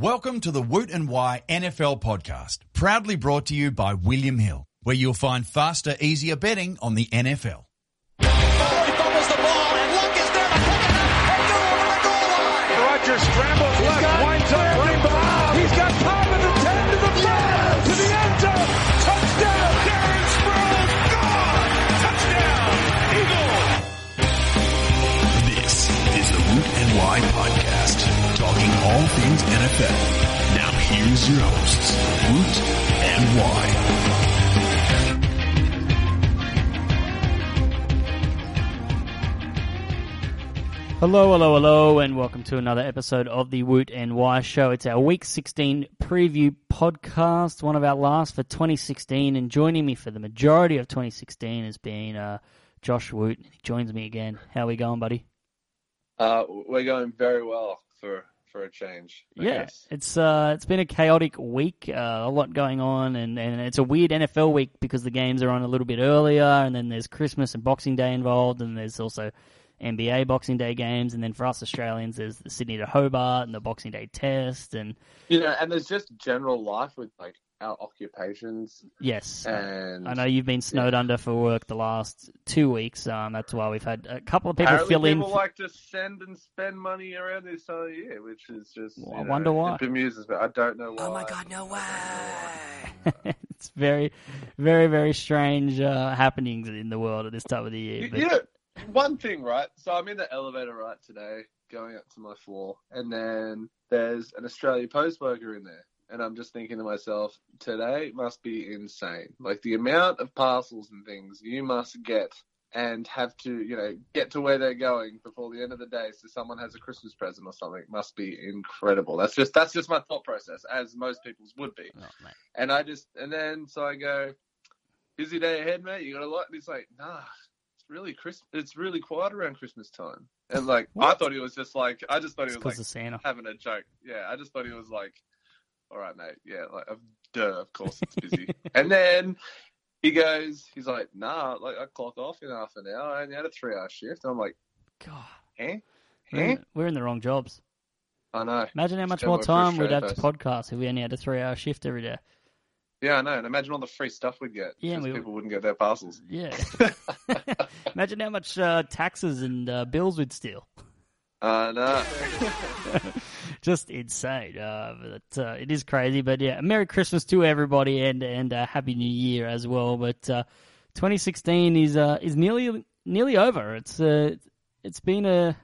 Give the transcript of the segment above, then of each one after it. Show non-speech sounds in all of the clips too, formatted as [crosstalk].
Welcome to the Woot and Wye NFL podcast, proudly brought to you by William Hill, where you'll find faster, easier betting on the NFL. He fumbles the ball, and Luck is there to up and go over the goal line. Rodgers scrambles left, winds up running. He's got talking all things NFL. Now here's your hosts, Root and Wye. Hello, hello, hello, and welcome to another episode of the Woot and Wye Show. It's our Week 16 preview podcast, one of our last for 2016. And joining me for the majority of 2016 has been uh, Josh Woot. He joins me again. How are we going, buddy? Uh, we're going very well for for a change. I yeah, guess. it's uh, it's been a chaotic week, uh, a lot going on, and, and it's a weird NFL week because the games are on a little bit earlier, and then there's Christmas and Boxing Day involved, and there's also NBA Boxing Day games, and then for us Australians, there's the Sydney to Hobart and the Boxing Day Test, and you know, and there's just general life with like our occupations yes, and I know you've been snowed under for work the last two weeks. Um, that's why we've had a couple of people apparently fill in. people like to send and spend money around this time of year, which is just Well, you I know, wonder why. It bemuses me. I don't know why. Oh my God, no way. [laughs] it's very, very, very strange uh, happenings in the world at this time of the year. You, But you know, one thing, right? So I'm in the elevator right today, going up to my floor, and then there's an Australia Post worker in there. And I'm just thinking to myself, today must be insane. Like the amount of parcels and things you must get and have to, you know, get to where they're going before the end of the day so someone has a Christmas present or something must be incredible. That's just that's just my thought process, as most people's would be. Oh. And I just, and then so I go, busy day ahead, mate. You got a lot. And he's like, nah, it's really Chris. It's really quiet around Christmas time. And like, I thought he was just like, I just thought he was like Santa. having a joke. Yeah, I just thought he was like, all right, mate. Yeah, like, uh, duh, of course it's busy. [laughs] and then he goes, he's like, nah, like I clock off in half an hour. I only had a three-hour shift. And I'm like, God, eh, we're eh. in, we're in the wrong jobs. I know. Imagine how much more go work for a time we'd have to podcast if we only had a three-hour shift every day. Yeah, I know. And imagine all the free stuff we'd get. Yeah, because we- people wouldn't get their parcels. Yeah. [laughs] Imagine how much uh, taxes and uh, bills we'd steal. I know. [laughs] Just insane. Uh, but uh, it is crazy. But yeah, Merry Christmas to everybody and and uh, Happy New Year as well. But uh, 2016 is uh, is nearly nearly over. It's uh, it's been a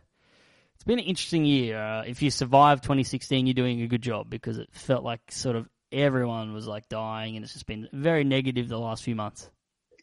it's been an interesting year. If you survive 2016, you're doing a good job because it felt like sort of everyone was like dying, and it's just been very negative the last few months.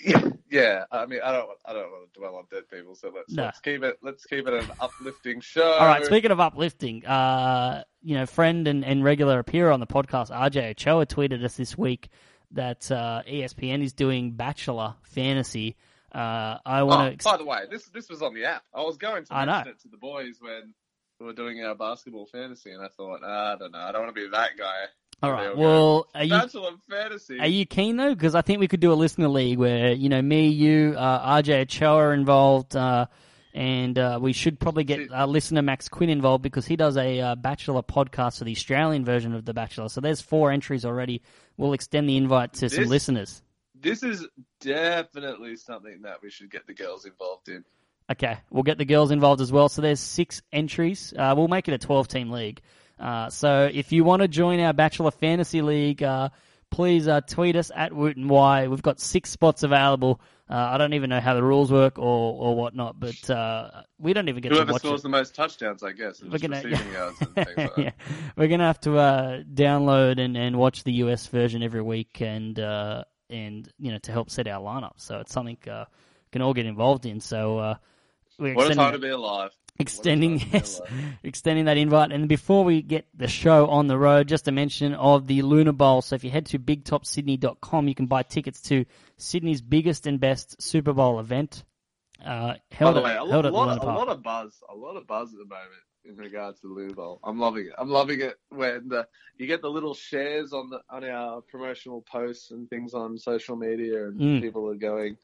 Yeah, [laughs] yeah. I mean, I don't, want- I don't want to dwell on dead people, so let's No. let's keep it, let's keep it an uplifting show. All right. Speaking of uplifting, uh, you know, friend and, and regular appearer on the podcast, RJ Ochoa, tweeted us this week that uh, ESPN is doing Bachelor Fantasy. Uh, I Oh, want to. by the way, this this was on the app. I was going to mention it to the boys when we were doing our basketball fantasy, and I thought, ah, I don't know, I don't want to be that guy. All right. Well, are you Bachelor fantasy. are you keen though? Because I think we could do a listener league where you know me, you, uh, RJ Ochoa are involved. Uh, and uh, we should probably get uh, listener Max Quinn involved because he does a uh, Bachelor podcast for the Australian version of The Bachelor. So there's four entries already. We'll extend the invite to some listeners. This is definitely something that we should get the girls involved in. Okay, we'll get the girls involved as well. So there's six entries. Uh, we'll make it a 12 team league. Uh, so if you want to join our Bachelor Fantasy League, uh, please uh, tweet us at Woot and Wye. We've got six spots available. Uh, I don't even know how the rules work or, or whatnot, but uh, we don't even get to Whoever watch scores it. the most touchdowns, I guess, We're gonna- receiving yards and things like [laughs] yeah, we're gonna have to uh, download and, and watch the US version every week, and uh, and you know to help set our lineup. So it's something uh, we can all get involved in. So uh, we're What a extending time to be alive. Extending What a time to be yes, extending that invite. And before we get the show on the road, just a mention of the Luna Bowl. So if you head to bigtopsydney.com, you can buy tickets to Sydney's biggest and best Super Bowl event. Uh, By held the at, way, a, held lot, at lot, of, a lot of buzz, a lot of buzz at the moment in regards to the Lou Bowl. I'm loving it. I'm loving it when the, you get the little shares on the on our promotional posts and things on social media, and Mm. people are going,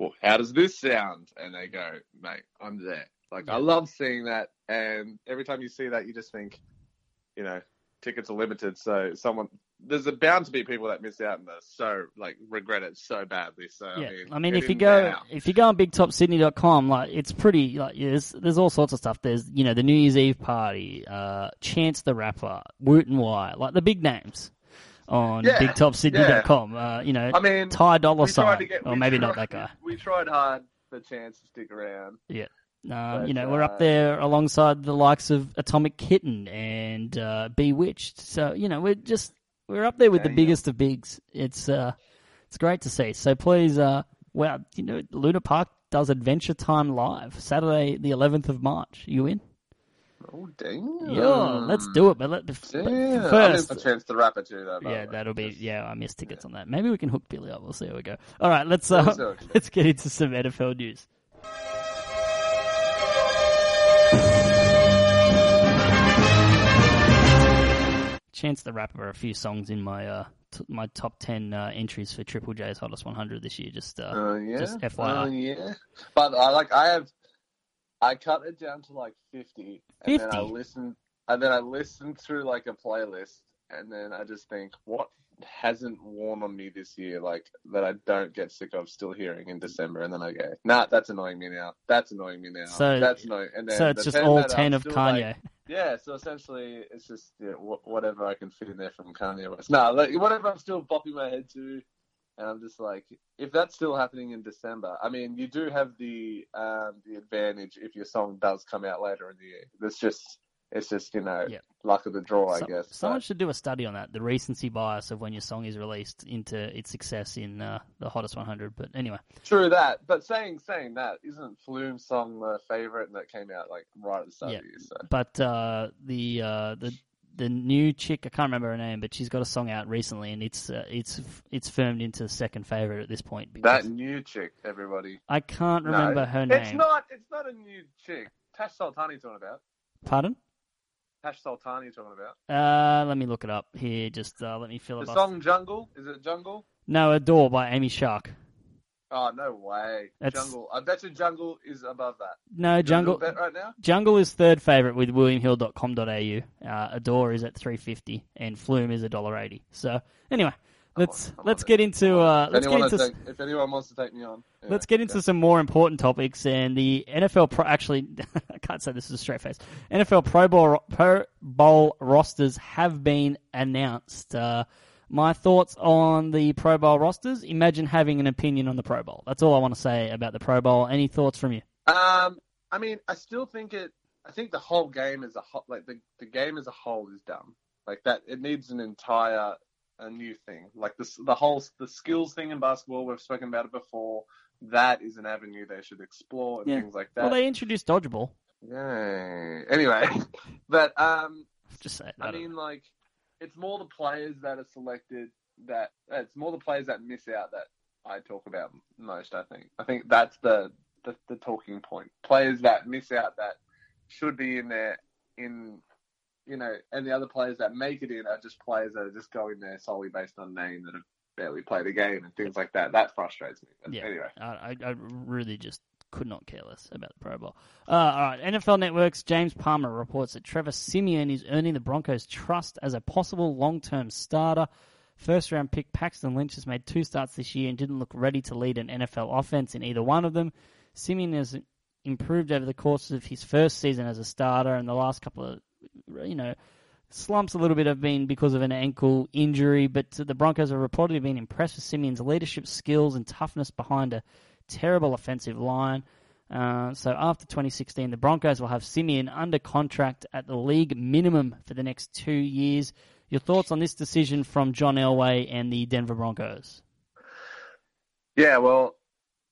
"Well, how does this sound?" And they go, "Mate, I'm there." Like I love seeing that, and every time you see that, you just think, you know, tickets are limited, so someone there's a bound to be people that miss out and are so like regret it so badly. So Yeah, I mean, I mean, if you go now. if you go on BigTopSydney.com, like it's pretty like there's there's all sorts of stuff. There's you know the New Year's Eve party, uh, Chance the Rapper, Woot and Wye, like the big names on Yeah, BigTopSydney.com. Uh, you know, I mean, Ty Dolla Sign, get- or maybe not that guy. We tried hard for chance to stick around. Yeah. Um, But, you know, we're up uh, there alongside the likes of Atomic Kitten and uh, Bewitched. So you know, we're just we're up there with the Damn. biggest of bigs. It's uh, it's great to see. So please, uh, well, you know, Luna Park does Adventure Time live Saturday, the 11th of March. You in? Oh damn! Yeah, let's do it. But, let, but Damn. I'm in first, for chance the rapper too, though. by yeah, that'll be yeah. I missed tickets on that. Maybe we can hook Billy up. We'll see how we go. All right, let's uh, [laughs] let's get into some NFL news. Chance the Rapper, a few songs in my uh t- my top ten uh, entries for Triple J's Hottest 100 this year. Just uh, Oh yeah. just Oh FYI. yeah. But I like I have I cut it down to like fifty, and then I 50? listen, and then I listen through like a playlist, and then I just think what hasn't worn on me this year, like that I don't get sick of still hearing in December, and then I go, nah, that's annoying me now. That's annoying me now. So- that's annoying. And then so it's just all ten of Kanye. like, yeah, so essentially it's just yeah, whatever I can fit in there from Kanye West. No, like, whatever I'm still bopping my head to, and I'm just like, if that's still happening in December, I mean, you do have the um, the advantage if your song does come out later in the year. That's just it's just you know Yeah. luck of the draw, I guess. Someone should do a study on that, the recency bias of when your song is released into its success in uh, the Hottest 100. But anyway, True that, but saying saying that, isn't Flume's song the favorite, and that came out like right at the start Yeah. of the year? So. but uh, the uh, the the new chick, I can't remember her name, but she's got a song out recently, and it's uh, it's it's firmed into second favorite at this point. That new chick, everybody. I can't No, remember her It's name. not. It's not a new chick. Tash Sultana talking about. Pardon? Tash Sultana talking about. Uh, let me look it up here. Just uh, let me fill it. Up. The song Jungle is it Jungle? No, Adore by Amy Shark. Oh no way. That's- Jungle. I bet you Jungle is above that. No, Jungle. bet right now. Jungle is third favourite with williamhill.com.au. Uh, Adore is at three fifty, and Flume is a dollar eighty. So anyway, let's on let's it. get into uh, let's get into take, if anyone wants to take me on, yeah, let's get into some more important topics. And the NFL Pro actually, [laughs] I can't say this is a straight face. NFL Pro Bowl Pro Bowl rosters have been announced. Uh, my thoughts on the Pro Bowl rosters. Imagine having an opinion on the Pro Bowl. That's all I want to say about the Pro Bowl. Any thoughts from you? Um, I mean, I still think it. I think the whole game is a whole, like the the game as a whole, is dumb. Like that, it needs an entire a new thing. Like this, the whole the skills thing in basketball. We've spoken about it before. That is an avenue they should explore and Yeah. things like that. Well, they introduced dodgeball. Yay. Anyway, [laughs] but um, [laughs] Just say. I don't mean, like, it's more the players that are selected that it's more the players that miss out that I talk about most. I think. I think that's the the, the talking point. Players that miss out that should be in there in. You know, and the other players that make it in are just players that are just going there solely based on name that have barely played a game and things like that. That frustrates me. But Yeah. Anyway, I, I, really just could not care less about the Pro Bowl. Uh, all right, NFL Network's James Palmer reports that Trevor Siemian is earning the Broncos' trust as a possible long-term starter. First round pick Paxton Lynch has made two starts this year and didn't look ready to lead an NFL offense in either one of them. Siemian has improved over the course of his first season as a starter, and the last couple of, you know, slumps a little bit have been because of an ankle injury, but the Broncos have reportedly been impressed with Siemian's leadership skills and toughness behind a terrible offensive line. Uh, so after 2016, the Broncos will have Siemian under contract at the league minimum for the next two years. Your thoughts on this decision from John Elway and the Denver Broncos? Yeah, well,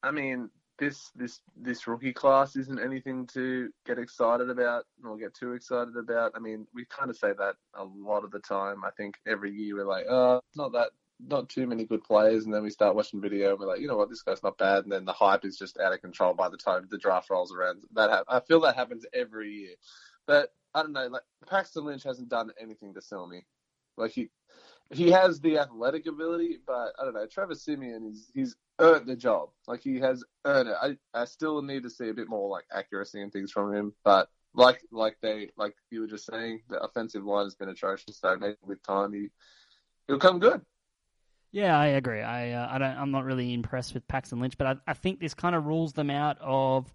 I mean, this this this rookie class isn't anything to get excited about or get too excited about. I mean, we kind of say that a lot of the time. I think every year we're like, oh, not that, not too many good players, and then we start watching video and we're like, you know what, this guy's not bad, and then the hype is just out of control by the time the draft rolls around. That ha- I feel that happens every year, but I don't know. Like Paxton Lynch hasn't done anything to sell me. Like he he has the athletic ability, but I don't know. Trevor Siemian he's he's earned the job. Like he has earned it. I, I still need to see a bit more like accuracy and things from him, but like like they like you were just saying, the offensive line has been atrocious. So maybe with time, he he'll come good. Yeah, I agree. I uh, I don't. I'm not really impressed with Paxton Lynch, but I, I think this kind of rules them out of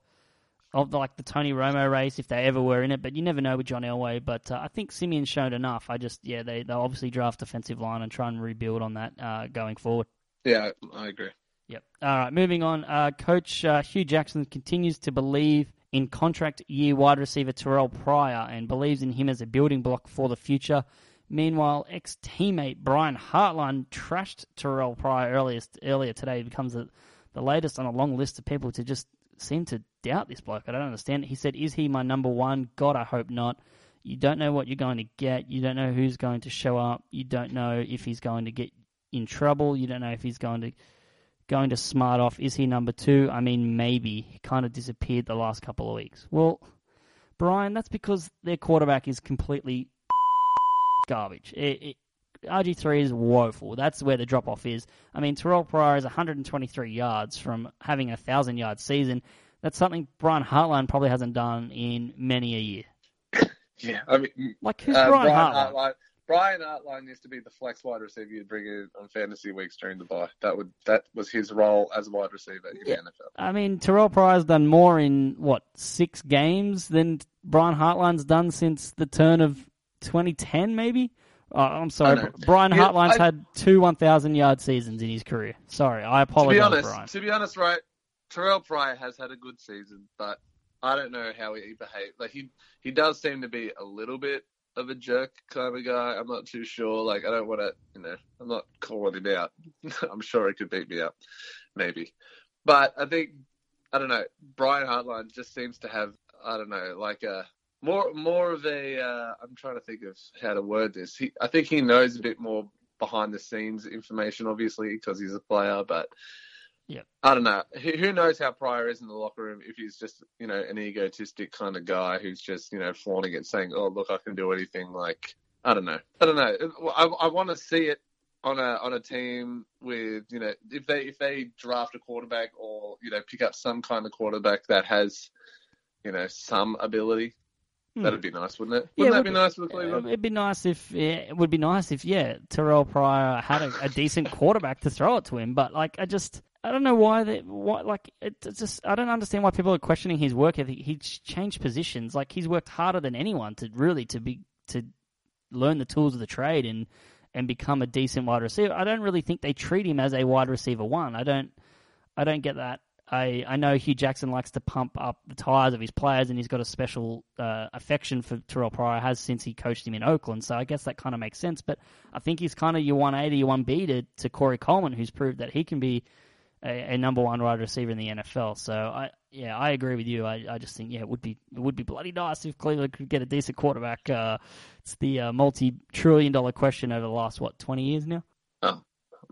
of the, like the Tony Romo race if they ever were in it. But you never know with John Elway. But uh, I think Siemian showed enough. I just yeah, they they obviously draft defensive line and try and rebuild on that uh, going forward. Yeah, I agree. Yep. All right, moving on. Uh, Coach uh, Hue Jackson continues to believe in contract year wide receiver Terrelle Pryor and believes in him as a building block for the future. Meanwhile, ex teammate Brian Hartline trashed Terrelle Pryor earlier, earlier today. He becomes the, the latest on a long list of people to just seem to doubt this bloke. I don't understand it. He said, Is he my number one? God, I hope not. You don't know what you're going to get. You don't know who's going to show up. You don't know if he's going to get in trouble. You don't know if he's going to going to smart off. Is he number two? I mean, maybe. He kind of disappeared the last couple of weeks. Well, Brian, that's because their quarterback is completely [laughs] garbage. It, it, RG3 is woeful. That's where the drop off is. I mean, Terrelle Pryor is 123 yards from having a 1,000 yard season. That's something Brian Hartline probably hasn't done in many a year. [coughs] Yeah, I mean, Like, who's uh, Brian, Brian Hartline? Hartline. Brian Hartline used to be the flex wide receiver you'd bring in on fantasy weeks during the bye. That would that was his role as a wide receiver in Yeah. the NFL. I mean, Terrelle Pryor's done more in, what, six games than Brian Hartline's done since the turn of 2010, maybe? Oh, I'm sorry. Brian Yeah, Hartline's I- had two 1,000 yard seasons in his career. Sorry, I To apologize, be honest, Brian. to be honest, right, Terrelle Pryor has had a good season, but I don't know how he behaves. Like he he does seem to be a little bit of a jerk kind of guy. I'm not too sure. Like I don't want to, you know, I'm not calling him out. [laughs] I'm sure he could beat me up, maybe. But I think I don't know. Brian Hartline just seems to have I don't know, like a more more of a. Uh, I'm trying to think of how to word this. He, I think he knows a bit more behind the scenes information, obviously, because he's a player. But Yeah. I don't know. Who, who knows how Pryor is in the locker room? If he's just you know an egotistic kind of guy who's just you know flaunting it, saying, "Oh look, I can do anything." Like I don't know. I don't know. I, I want to see it on a on a team with you know if they if they draft a quarterback or you know pick up some kind of quarterback that has you know some ability. Hmm. That'd be nice, wouldn't it? Yeah, Wouldn't it that be would nice with Cleveland? It'd be nice if yeah, it would be nice if yeah Terrelle Pryor had a, a decent quarterback to throw it to him, but like I just I don't know why they why like it, it's just I don't understand why people are questioning his work ethic. He's changed positions, like he's worked harder than anyone to really to be to learn the tools of the trade and and become a decent wide receiver. I don't really think they treat him as a wide receiver one. I don't I don't get that. I, I know Hue Jackson likes to pump up the tires of his players, and he's got a special uh, affection for Terrelle Pryor, has since he coached him in Oakland. So I guess that kind of makes sense. But I think he's kind of your 180, your 1B to, to Corey Coleman, who's proved that he can be a, a number one wide receiver in the NFL. So I yeah, I agree with you. I, I just think yeah, it would be it would be bloody nice if Cleveland could get a decent quarterback. Uh, it's the uh, multi-trillion dollar question over the last what 20 years now. Oh,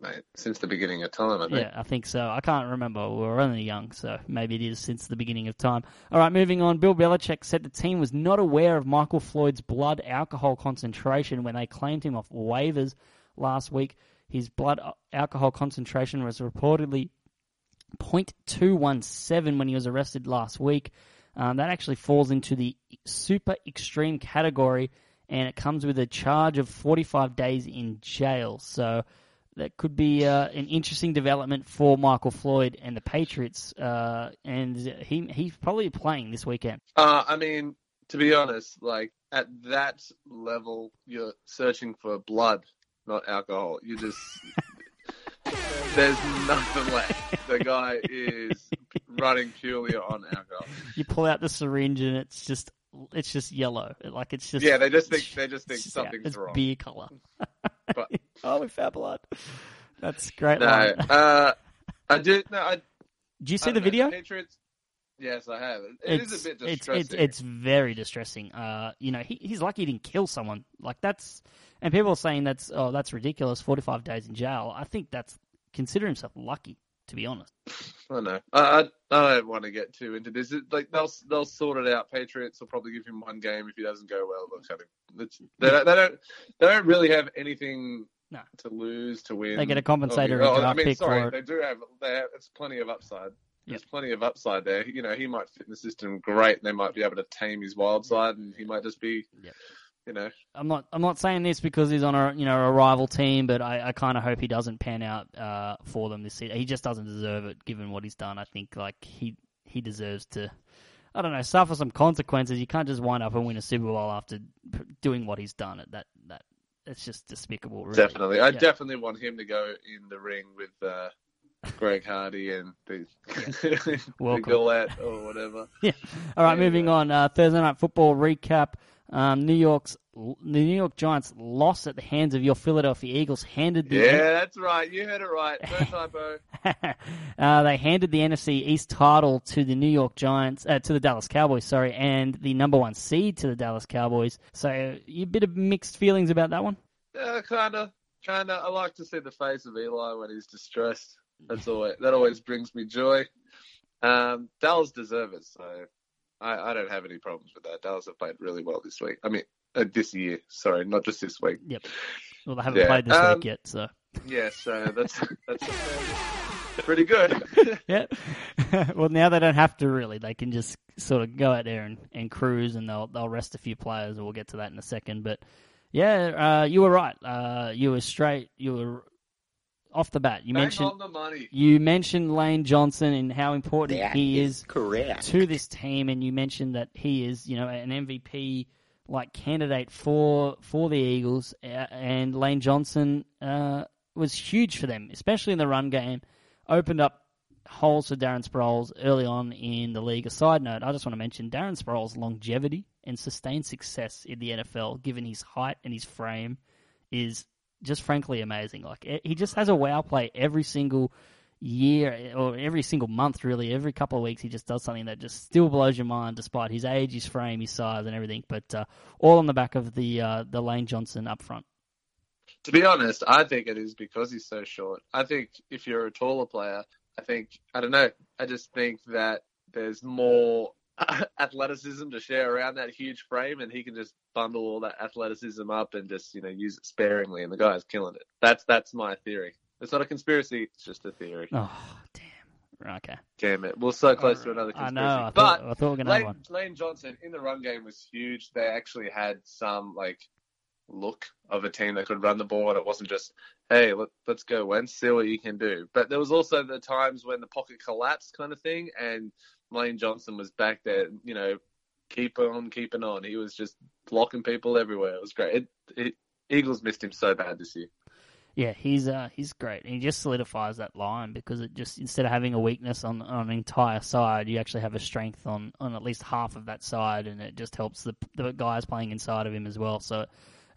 mate, since the beginning of time, I think. Yeah, I think so. I can't remember. We were only young, so maybe it is since the beginning of time. All right, moving on. Bill Belichick said the team was not aware of Michael Floyd's blood alcohol concentration when they claimed him off waivers last week. His blood alcohol concentration was reportedly 0.217 when he was arrested last week. Um, that actually falls into the super extreme category, and it comes with a charge of 45 days in jail. So that could be uh, an interesting development for Michael Floyd and the Patriots. Uh, and he he's probably playing this weekend. Uh, I mean, to be honest, like at that level, you're searching for blood, not alcohol. You just there's nothing left. The guy is running purely on alcohol. You pull out the syringe and it's just it's just yellow. Like it's just Yeah, they just think they just think yeah, something's it's wrong. beer color. But- [laughs] oh, we found blood. That's great. No, uh, I did. No, I. Did you I see the know, video? Patriots. Yes, I have. It is a bit distressing. it's it's very distressing. Uh, you know, he, he's lucky he didn't kill someone. Like that's, and people are saying that's oh that's ridiculous. Forty five days in jail. I think that's consider himself lucky. To be honest. I know. I, I I don't want to get too into this. It, like they'll they'll sort it out. Patriots will probably give him one game if he doesn't go well. They'll cut him. They, don't, they don't they don't really have anything No. to lose to win. They get a compensator. Oh, I mean, pick sorry, for they do have they have it's plenty of upside. There's plenty of upside there. You know, he might fit in the system great, and they might be able to tame his wild side, and he might just be, Yep. you know, I'm not. I'm not saying this because he's on a you know a rival team, but I, I kind of hope he doesn't pan out uh, for them this season. He just doesn't deserve it, given what he's done. I think like he he deserves to. I don't know, suffer some consequences. You can't just wind up and win a Super Bowl after p- doing what he's done. It that that it's just despicable. Really. definitely. I Yeah. definitely want him to go in the ring with uh, Greg Hardy and the, [laughs] the Gillette or whatever. [laughs] Yeah. All right, moving on. Uh, Thursday night football recap. Um, New York's the New York Giants lost at the hands of your Philadelphia Eagles. Handed the Yeah, that's right. You heard it right. No typo. [laughs] uh, they handed the NFC East title to the New York Giants, uh, to the Dallas Cowboys, sorry, and the number one seed to the Dallas Cowboys. So, you a bit of mixed feelings about that one. Yeah, kind of, kind of. I like to see the face of Eli when he's distressed. That's always that always brings me joy. Um, Dallas deserve it, so I, I don't have any problems with that. Dallas have played really well this week. I mean, uh, this year. Sorry, not just this week. Yep. Well, they haven't Yeah, played this um, week yet, so Yeah, so that's that's pretty good. [laughs] yeah. [laughs] well, now they don't have to really; they can just sort of go out there and, and cruise, and they'll they'll rest a few players. We'll get to that in a second, but yeah, uh, you were right. Uh, you were straight. You were off the bat. You Bang mentioned on the money. You mentioned Lane Johnson and how important he is, correct. to this team, and you mentioned that he is, you know, an MVP like candidate for for the Eagles, uh, and Lane Johnson uh, was huge for them, especially in the run game. Opened up holes for Darren Sproles early on in the league. A side note, I just want to mention Darren Sproles' longevity and sustained success in the NFL, given his height and his frame, is just frankly amazing. Like eh, he just has a wow play every single year or every single month, really. Every couple of weeks, he just does something that just still blows your mind, despite his age, his frame, his size, and everything. But uh, all on the back of the uh, the Lane Johnson up front. To be honest, I think it is because he's so short. I think if you're a taller player, I think I don't know. I just think that there's more [laughs] athleticism to share around that huge frame, and he can just bundle all that athleticism up and just you know use it sparingly, and the guy's killing it. That's that's my theory. It's not a conspiracy; it's just a theory. Oh, damn. Okay. Damn it, we're so close to another conspiracy. I know. I but thought, I thought we were going to have one. Lane Johnson in the run game was huge. They actually had some like look of a team that could run the ball, and it wasn't just hey, let, let's go Wentz, see what you can do. But there was also the times when the pocket collapsed, kind of thing, and Lane Johnson was back there, you know, keep on keeping on. He was just blocking people everywhere. It was great. It, it, Eagles missed him so bad this year. Yeah, he's uh he's great. And he just solidifies that line because it just instead of having a weakness on, on an entire side, you actually have a strength on, on at least half of that side, and it just helps the the guys playing inside of him as well. So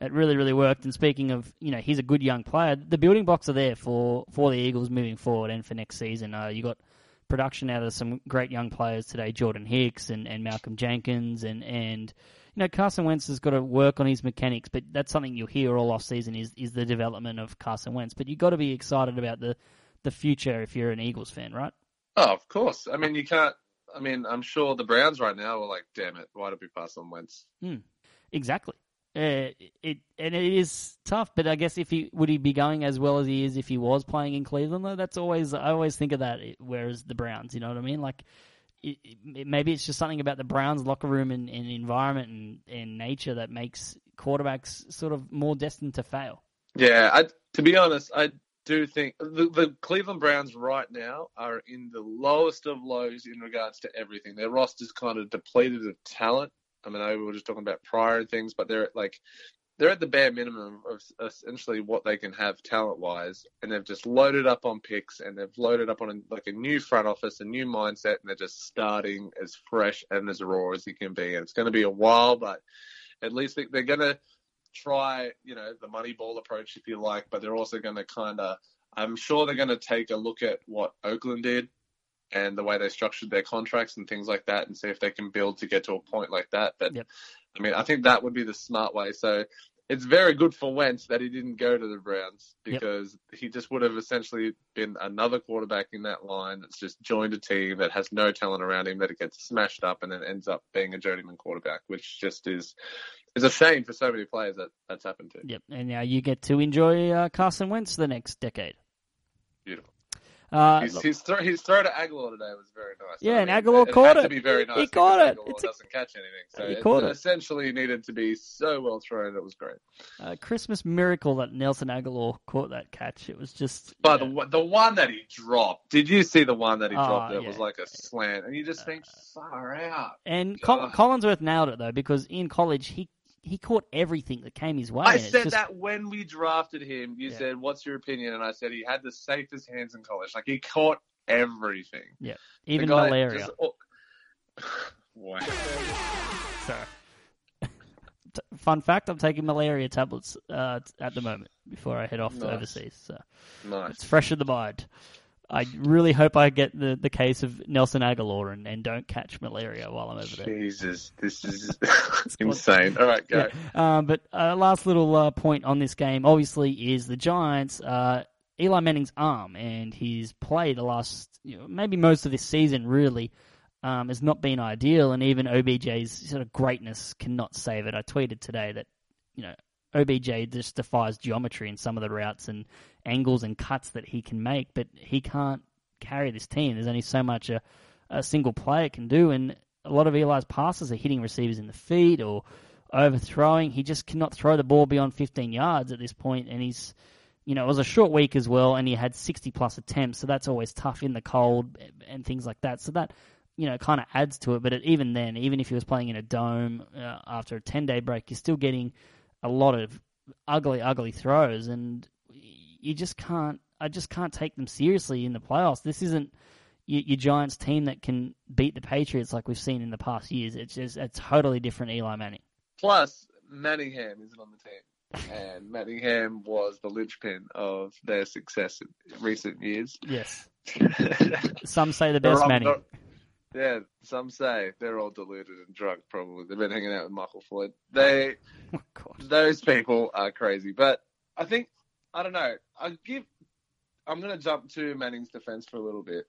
it really really worked. And speaking of, you know, he's a good young player. The building blocks are there for for the Eagles moving forward and for next season. Uh, you got production out of some great young players today, Jordan Hicks and, and Malcolm Jenkins and and you know, Carson Wentz has got to work on his mechanics, but that's something you'll hear all off season is is the development of Carson Wentz. But you've got to be excited about the the future if you're an Eagles fan, right? Oh, of course. I mean, you can't. I mean, I'm sure the Browns right now are like, damn it, why did we pass on Wentz? Exactly. Uh, it and it is tough, but I guess if he would he be going as well as he is if he was playing in Cleveland though, that's always I always think of that. Whereas the Browns, you know what I mean? Like it, it, maybe it's just something about the Browns locker room and, and environment and, and nature that makes quarterbacks sort of more destined to fail. Yeah, I, to be honest, I do think the, the Cleveland Browns right now are in the lowest of lows in regards to everything. Their roster's kind of depleted of talent. I mean, I we were just talking about prior things, but they're at like they're at the bare minimum of essentially what they can have talent wise, and they've just loaded up on picks and they've loaded up on a, like a new front office, a new mindset, and they're just starting as fresh and as raw as you can be. And it's going to be a while, but at least they, they're going to try, you know, the money ball approach if you like, but they're also going to kind of, I'm sure they're going to take a look at what Oakland did and the way they structured their contracts and things like that and see if they can build to get to a point like that. But Yep. I mean, I think that would be the smart way. So it's very good for Wentz that he didn't go to the Browns Yep. because he just would have essentially been another quarterback in that line that's just joined a team that has no talent around him that it gets smashed up and then ends up being a journeyman quarterback, which just is is a shame for so many players that that's happened to. Yep, and now you get to enjoy uh, Carson Wentz the next decade. Uh, His, his, throw, his throw to Agholor today was very nice. Yeah, I and mean, Agholor it, caught had it. to be very He- nice. he caught it. Agholor It's doesn't catch anything, so He it, caught it. essentially needed to be so well thrown. It was great. a Christmas miracle that Nelson Agholor caught that catch. It was just. But yeah. the the one that he dropped, did you see the one that he Oh, dropped? It yeah. was like a slant, and you just think, far out. And Col- Collinsworth nailed it though because in college he he caught everything that came his way. I said just- that when we drafted him. You Yeah. said, "What's your opinion?" And I said he had the safest hands in college. Like he caught everything. Yeah, even malaria. just- oh. [sighs] wow. So, [laughs] fun fact: I'm taking malaria tablets uh, at the moment before I head off to overseas. So Nice. it's fresh in the mind. I really hope I get the, the case of Nelson Agholor and, and don't catch malaria while I'm over there. Jesus, this is [laughs] [laughs] insane. All right, go. Yeah. Um, but uh, last little uh, point on this game, obviously, is the Giants. Uh, Eli Manning's arm and his play the last, you know, maybe most of this season, really, um, has not been ideal. And even OBJ's sort of greatness cannot save it. I tweeted today that, you know, OBJ just defies geometry in some of the routes and angles and cuts that he can make, but he can't carry this team. There's only so much a, a single player can do, and a lot of Eli's passes are hitting receivers in the feet or overthrowing. He just cannot throw the ball beyond 15 yards at this point, and he's, you know, it was a short week as well, and he had 60 plus attempts, so that's always tough in the cold and things like that. So that, you know, kind of adds to it. But it, even then, even if he was playing in a dome uh, after a 10 day break, you're still getting a lot of ugly, ugly throws, and you just can't. I just can't take them seriously in the playoffs. This isn't your, your Giants team that can beat the Patriots like we've seen in the past years. It's just a totally different Eli Manning. Plus, Manningham isn't on the team, and Manningham was the linchpin of their success in recent years. Yes. [laughs] Some say the best all- Manning. Yeah, some say they're all deluded and drunk. Probably they've been hanging out with Michael Floyd. They [laughs] Oh, those people are crazy. But I think I don't know. I give. I'm going to jump to Manning's defense for a little bit.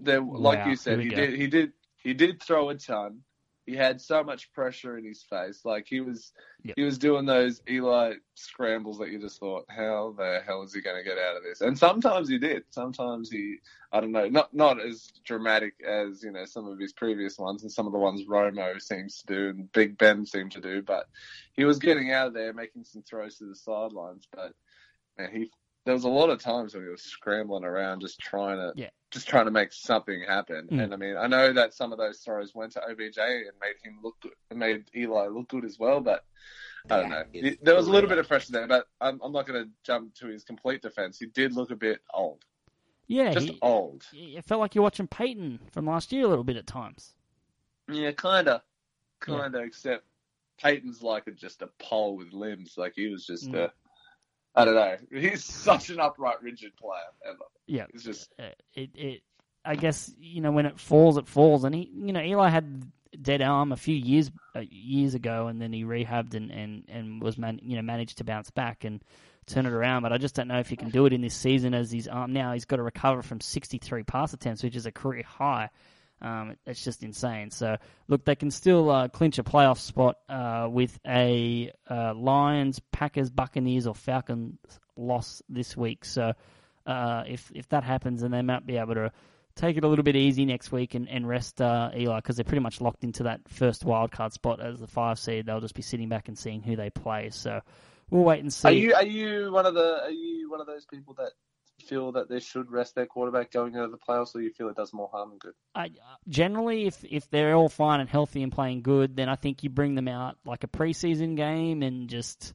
There, like Wow, you said, he go. did. He did. He did throw a ton. He had so much pressure in his face. Like he was. Yep. He was doing those Eli scrambles that you just thought, how the hell is he going to get out of this? And sometimes he did. Sometimes he, I don't know, not not as dramatic as you know some of his previous ones and some of the ones Romo seems to do and Big Ben seemed to do. But he was getting out of there, making some throws to the sidelines. But man, he there was a lot of times when he was scrambling around, just trying to Yeah. just trying to make something happen. Mm. And I mean, I know that some of those throws went to OBJ and made him look good, and made Eli look good as well. But I don't know. There was a little bit of pressure there, but I'm, I'm not going to jump to his complete defense. He did look a bit old, Yeah, just he, old. it felt like you're watching Peyton from last year a little bit at times. Yeah, kind of, kind of. Except Peyton's like a, just a pole with limbs. Like he was just Mm. a. I don't know. [laughs] He's such an upright, rigid player. Ever. Yeah, It's just uh, it, it, I guess you know when it falls, it falls, and he, you know, Eli had dead arm a few years uh, years ago, and then he rehabbed and and and was man, you know managed to bounce back and turn it around. But I just don't know if he can do it in this season as his arm now. He's got to recover from 63 pass attempts, which is a career high. Um, it's just insane. So look, they can still uh, clinch a playoff spot uh, with a uh, Lions, Packers, Buccaneers, or Falcons loss this week. So uh, if if that happens, then they might be able to take it a little bit easy next week and, and rest uh, Eli because they're pretty much locked into that first wild card spot as the five seed. They'll just be sitting back and seeing who they play. So we'll wait and see. Are you are you one of the are you one of those people that feel that they should rest their quarterback going into the playoffs, or you feel it does more harm than good? I, generally, if if they're all fine and healthy and playing good, then I think you bring them out like a preseason game and just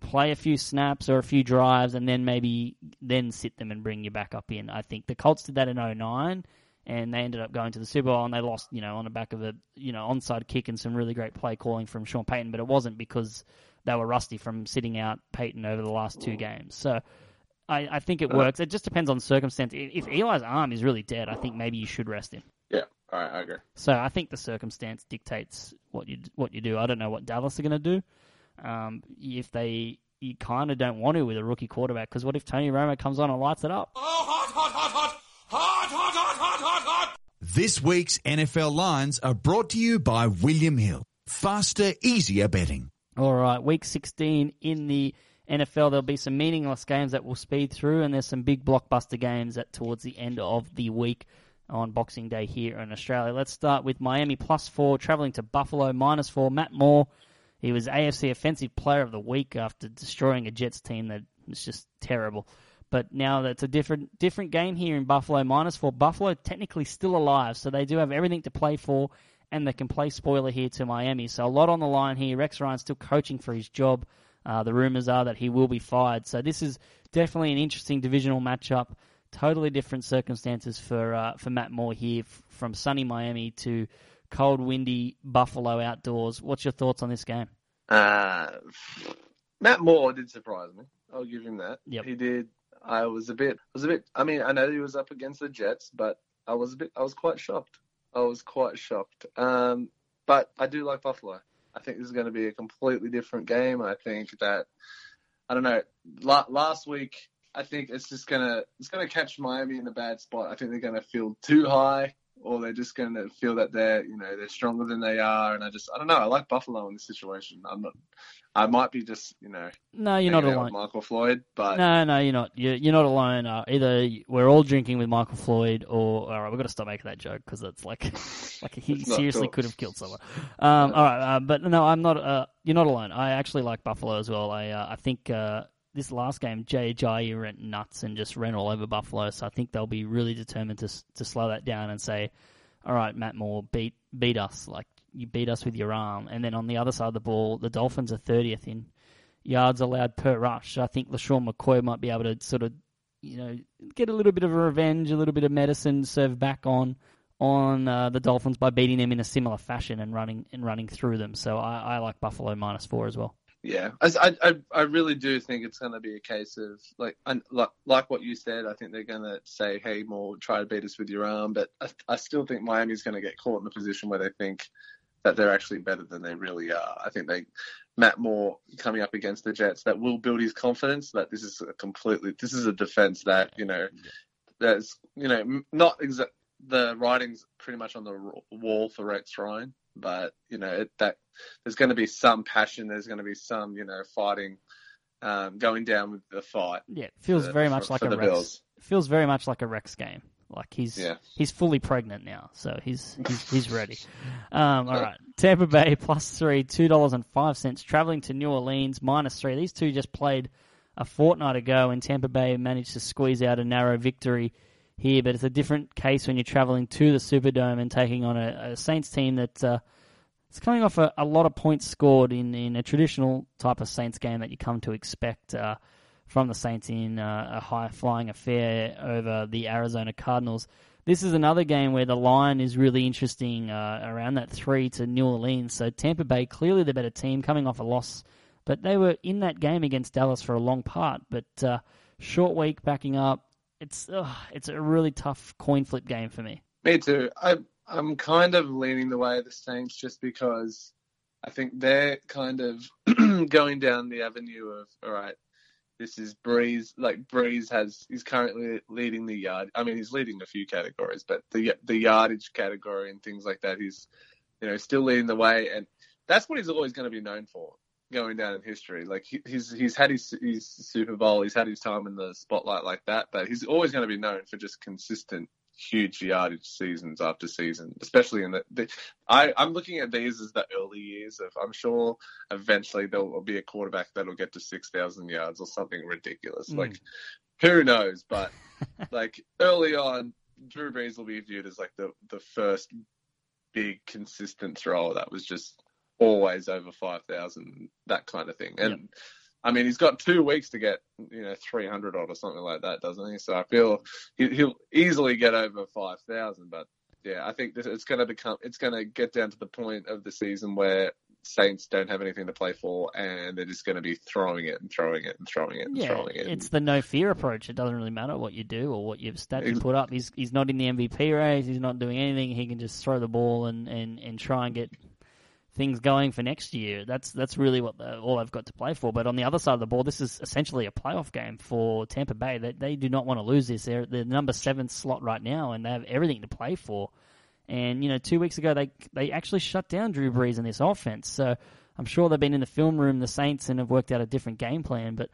play a few snaps or a few drives, and then maybe then sit them and bring you back up in. I think the Colts did that in 09 and they ended up going to the Super Bowl and they lost, you know, on the back of a you know onside kick and some really great play calling from Sean Payton, but it wasn't because they were rusty from sitting out Peyton over the last two games. So. I, I think it works. It just depends on circumstance. If if Eli's arm is really dead, I think maybe you should rest him. Yeah, all right, I agree. So I think the circumstance dictates what you what you do. I don't know what Dallas are going to do. Um, if they you kind of don't want to with a rookie quarterback because what if Tony Romo comes on and lights it up? Oh, hot, hot, hot, hot, hot, hot, hot, hot, hot, hot. This week's NFL lines are brought to you by William Hill. Faster, easier betting. All right, week 16 in the NFL, there'll be some meaningless games that will speed through, and there's some big blockbuster games at towards the end of the week on Boxing Day here in Australia. Let's start with Miami plus four, traveling to Buffalo minus four. Matt Moore, he was AFC Offensive Player of the Week after destroying a Jets team that was just terrible. But now that's a different different game here in Buffalo minus four. Buffalo technically still alive, so they do have everything to play for, and they can play spoiler here to Miami. So a lot on the line here. Rex Ryan still coaching for his job. Uh, the rumors are that he will be fired. So this is definitely an interesting divisional matchup. Totally different circumstances for uh, for Matt Moore here, f- from sunny Miami to cold, windy Buffalo outdoors. What's your thoughts on this game? Uh, Matt Moore did surprise me. I'll give him that. Yep. He did. I was a bit. I Was a bit. I mean, I know he was up against the Jets, but I was a bit. I was quite shocked. I was quite shocked. Um, but I do like Buffalo. I think this is going to be a completely different game. I think that I don't know. La- last week, I think it's just gonna it's gonna catch Miami in a bad spot. I think they're gonna feel too high, or they're just gonna feel that they're you know they're stronger than they are. And I just I don't know. I like Buffalo in this situation. I'm not. I might be just you know No, you're not hanging out with alone. Michael Floyd, but No, no, you're not. You're, you're not alone. Uh, either we're all drinking with Michael Floyd, or all right, we've got to stop making that joke because it's like, [laughs] like he seriously cool. could have killed someone. Um, all right, uh, but no, I'm not. Uh, you're not alone. I actually like Buffalo as well. I uh, I think uh, this last game, Jay Ajayi went nuts and just ran all over Buffalo. So I think they'll be really determined to to slow that down and say, all right, Matt Moore, beat beat us. Like you beat us with your arm. And then on the other side of the ball, the Dolphins are 30th in yards allowed per rush. I think LeSean McCoy might be able to sort of, you know, get a little bit of a revenge, a little bit of medicine served back on on uh, the Dolphins by beating them in a similar fashion and running and running through them. So I, I like Buffalo minus four as well. Yeah, I, I, I really do think it's going to be a case of like, like, like what you said. I think they're going to say, "Hey, Moore try to beat us with your arm," but I, I still think Miami's going to get caught in the position where they think that they're actually better than they really are. I think they, Matt Moore coming up against the Jets, that will build his confidence that this is a completely, this is a defense that you know, that's you know not exact. The writing's pretty much on the wall for Rex Ryan, but you know it, that there's going to be some passion. There's going to be some, you know, fighting, um, going down with the fight. Yeah, it feels For- very for- much like for a Rex. Bills. Feels very much like a Rex game. Like he's Yeah. he's fully pregnant now, so he's he's, he's ready. [laughs] Um, all right, Tampa Bay [laughs] plus three, two dollars and five cents. Traveling to New Orleans minus three. These two just played a fortnight ago, and Tampa Bay managed to squeeze out a narrow victory here. But it's a different case when you're traveling to the Superdome and taking on a, a Saints team that uh, it's coming off a, a lot of points scored in, in a traditional type of Saints game that you come to expect uh, from the Saints in uh, a high flying affair over the Arizona Cardinals. This is another game where the line is really interesting uh, around that three to New Orleans. So Tampa Bay clearly the better team, coming off a loss, but they were in that game against Dallas for a long part. But uh, short week backing up, it's ugh, it's a really tough coin flip game for me. Me too. I, I'm kind of leaning the way of the Saints just because I think they're kind of [clears throat] going down the avenue of all right. This is Brees. Like Brees has, he's currently leading the yard. I mean, he's leading a few categories, but the the yardage category and things like that, he's, you know, still leading the way, and that's what he's always going to be known for, going down in history. Like he, he's he's had his his Super Bowl, he's had his time in the spotlight like that, but he's always going to be known for just consistent huge yardage seasons after season, especially in the, the I, I'm looking at these as the early years of I'm sure eventually there will be a quarterback that'll get to six thousand yards or something ridiculous. Mm. Like who knows? But [laughs] like early on, Drew Brees will be viewed as like the the first big consistent thrower that was just always over five thousand, that kind of thing. And Yep. I mean, he's got two weeks to get, you know, 300 odd or something like that, doesn't he? So I feel he, he'll easily get over 5,000. But yeah, I think this, it's going to become, it's going to get down to the point of the season where Saints don't have anything to play for and they're just going to be throwing it and throwing it and throwing it and Yeah, throwing it. it's the no fear approach. It doesn't really matter what you do or what you've stats you put up. He's he's not in the MVP race. He's not doing anything. He can just throw the ball and, and, and try and get things going for next year. That's that's really what the, all they've got to play for. But on the other side of the ball, this is essentially a playoff game for Tampa Bay. They they do not want to lose this. They're the number seven slot right now, and they have everything to play for. And you know, two weeks ago they they actually shut down Drew Brees in this offense. So I'm sure they've been in the film room, the Saints, and have worked out a different game plan. But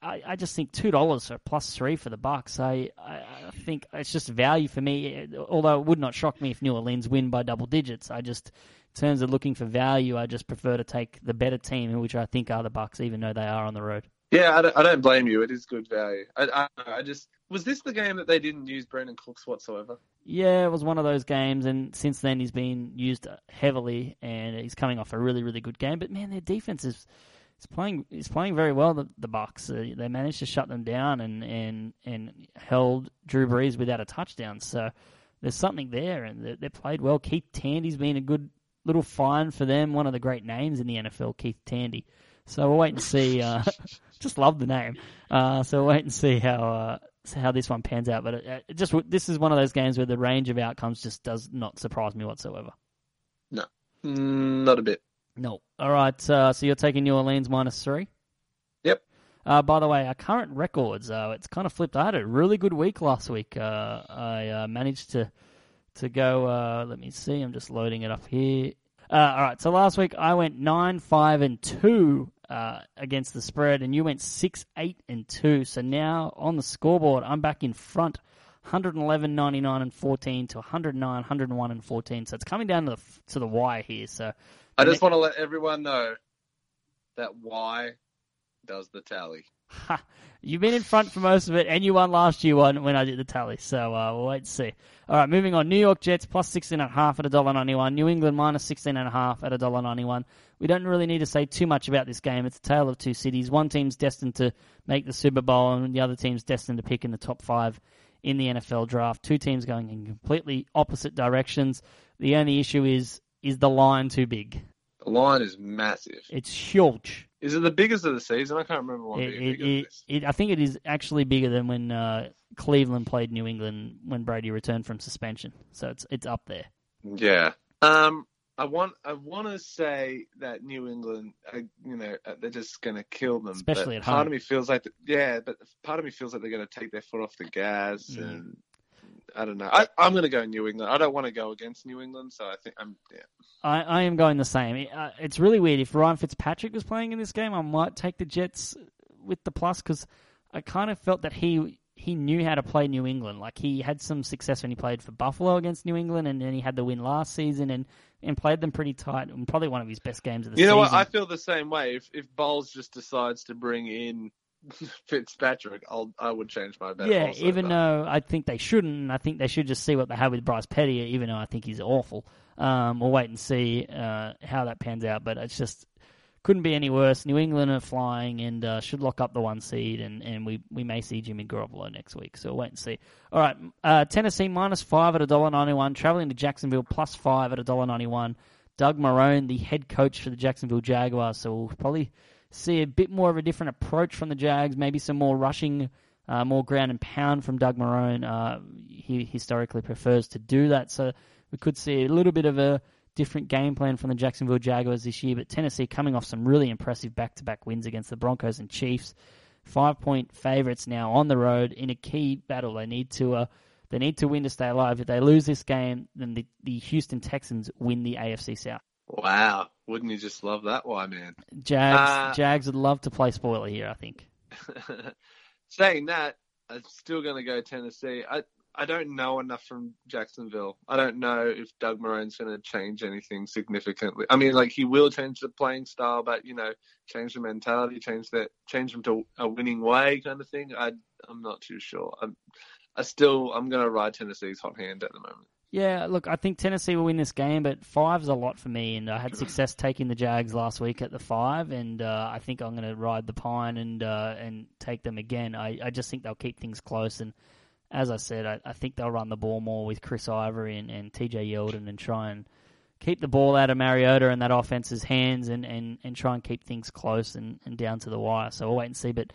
I, I just think two dollars for plus three for the Bucks. I, I think it's just value for me. Although it would not shock me if New Orleans win by double digits. I just, terms of looking for value, I just prefer to take the better team, which I think are the Bucks, even though they are on the road. Yeah, I don't, I don't blame you. It is good value. I, I, I just was this the game that they didn't use Brandin Cooks whatsoever. Yeah, it was one of those games, and since then he's been used heavily, and he's coming off a really, really good game. But man, their defense is is playing is playing very well. The, the Bucks uh, they managed to shut them down and, and and held Drew Brees without a touchdown. So there's something there, and they, they played well. Keith Tandy's been a good little find for them. One of the great names in the NFL, Keith Tandy. So we'll wait and see. Uh, [laughs] just love the name. Uh, so we'll wait and see how uh, how this one pans out. But it, it just this is one of those games where the range of outcomes just does not surprise me whatsoever. No, not a bit. No. All right. Uh, so you're taking New Orleans minus three. Yep. Uh, by the way, our current records, uh, it's kind of flipped. I had a really good week last week. Uh, I uh, managed to to go. Uh, let me see. I'm just loading it up here. all right. So last week I went nine, five, and two against the spread, and you went six, eight, and two. So now on the scoreboard, I'm back in front. 111, 99, and 14 to 109, 101, and 14. So it's coming down to the, to the wire here. So I just want to let everyone know that Wye does the tally. Ha, you've been in front for most of it, and you won last year one when I did the tally. So uh, we'll wait and see. All right, moving on. New York Jets plus sixteen and a half at a dollar ninety one. New England minus sixteen and a half at a dollar ninety one. We don't really need to say too much about this game. It's a tale of two cities. One team's destined to make the Super Bowl, and the other team's destined to pick in the top five in the NFL draft. Two teams going in completely opposite directions. The only issue is is the line too big? The line is massive. It's huge. Is it the biggest of the season? I can't remember one It, it, bigger it, I think it is actually bigger than when uh, Cleveland played New England when Brady returned from suspension. So it's it's up there. Yeah. Um. I want. I want to say that New England, uh, you know, uh, they're just going to kill them. Especially but at part home. of me feels like, yeah, but part of me feels like they're going to take their foot off the gas, Mm. and I don't know. I, I'm going to go New England. I don't want to go against New England, so I think I'm. Yeah. I, I am going the same. It, uh, it's really weird. If Ryan Fitzpatrick was playing in this game, I might take the Jets with the plus because I kind of felt that he he knew how to play New England. Like he had some success when he played for Buffalo against New England, and then he had the win last season and, and played them pretty tight. And probably one of his best games of the season. You know what? I feel the same way. If if Bowles just decides to bring in [laughs] Fitzpatrick, I'll I would change my bet. Yeah, also, even but- though I think they shouldn't, and I think they should just see what they have with Bryce Petty, even though I think he's awful. Um, we'll wait and see uh, how that pans out, but it's just couldn't be any worse. New England are flying and uh, should lock up the one seed, and, and we, we may see Jimmy Garoppolo next week, so we'll wait and see. All right, uh, Tennessee minus five at a dollar ninety one, traveling to Jacksonville plus five at a dollar ninety one. Doug Marrone, the head coach for the Jacksonville Jaguars, so we'll probably see a bit more of a different approach from the Jags, maybe some more rushing, uh, more ground and pound from Doug Marrone. Uh, he historically prefers to do that, so we could see a little bit of a different game plan from the Jacksonville Jaguars this year. But Tennessee coming off some really impressive back-to-back wins against the Broncos and Chiefs, five-point favorites now on the road in a key battle. They need to. Uh, they need to win to stay alive. If they lose this game, then the, the Houston Texans win the AFC South. Wow, wouldn't you just love that? Why, man? Jags, Uh, Jags would love to play spoiler here. I think. [laughs] Saying that, I'm still going to go Tennessee. I I don't know enough from Jacksonville. I don't know if Doug Marrone's going to change anything significantly. I mean, like he will change the playing style, but you know, change the mentality, change that, change them to a winning way, kind of thing. I I'm not too sure. I'm I still I'm going to ride Tennessee's hot hand at the moment. Yeah, look, I think Tennessee will win this game, but five's a lot for me, and I had success taking the Jags last week at the five, and uh, I think I'm going to ride the pine and uh, and take them again. I, I just think they'll keep things close, and as I said, I, I think they'll run the ball more with Chris Ivory and, and TJ Yeldon and try and keep the ball out of Mariota and that offense's hands, and, and, and try and keep things close and, and down to the wire. So we'll wait and see, but.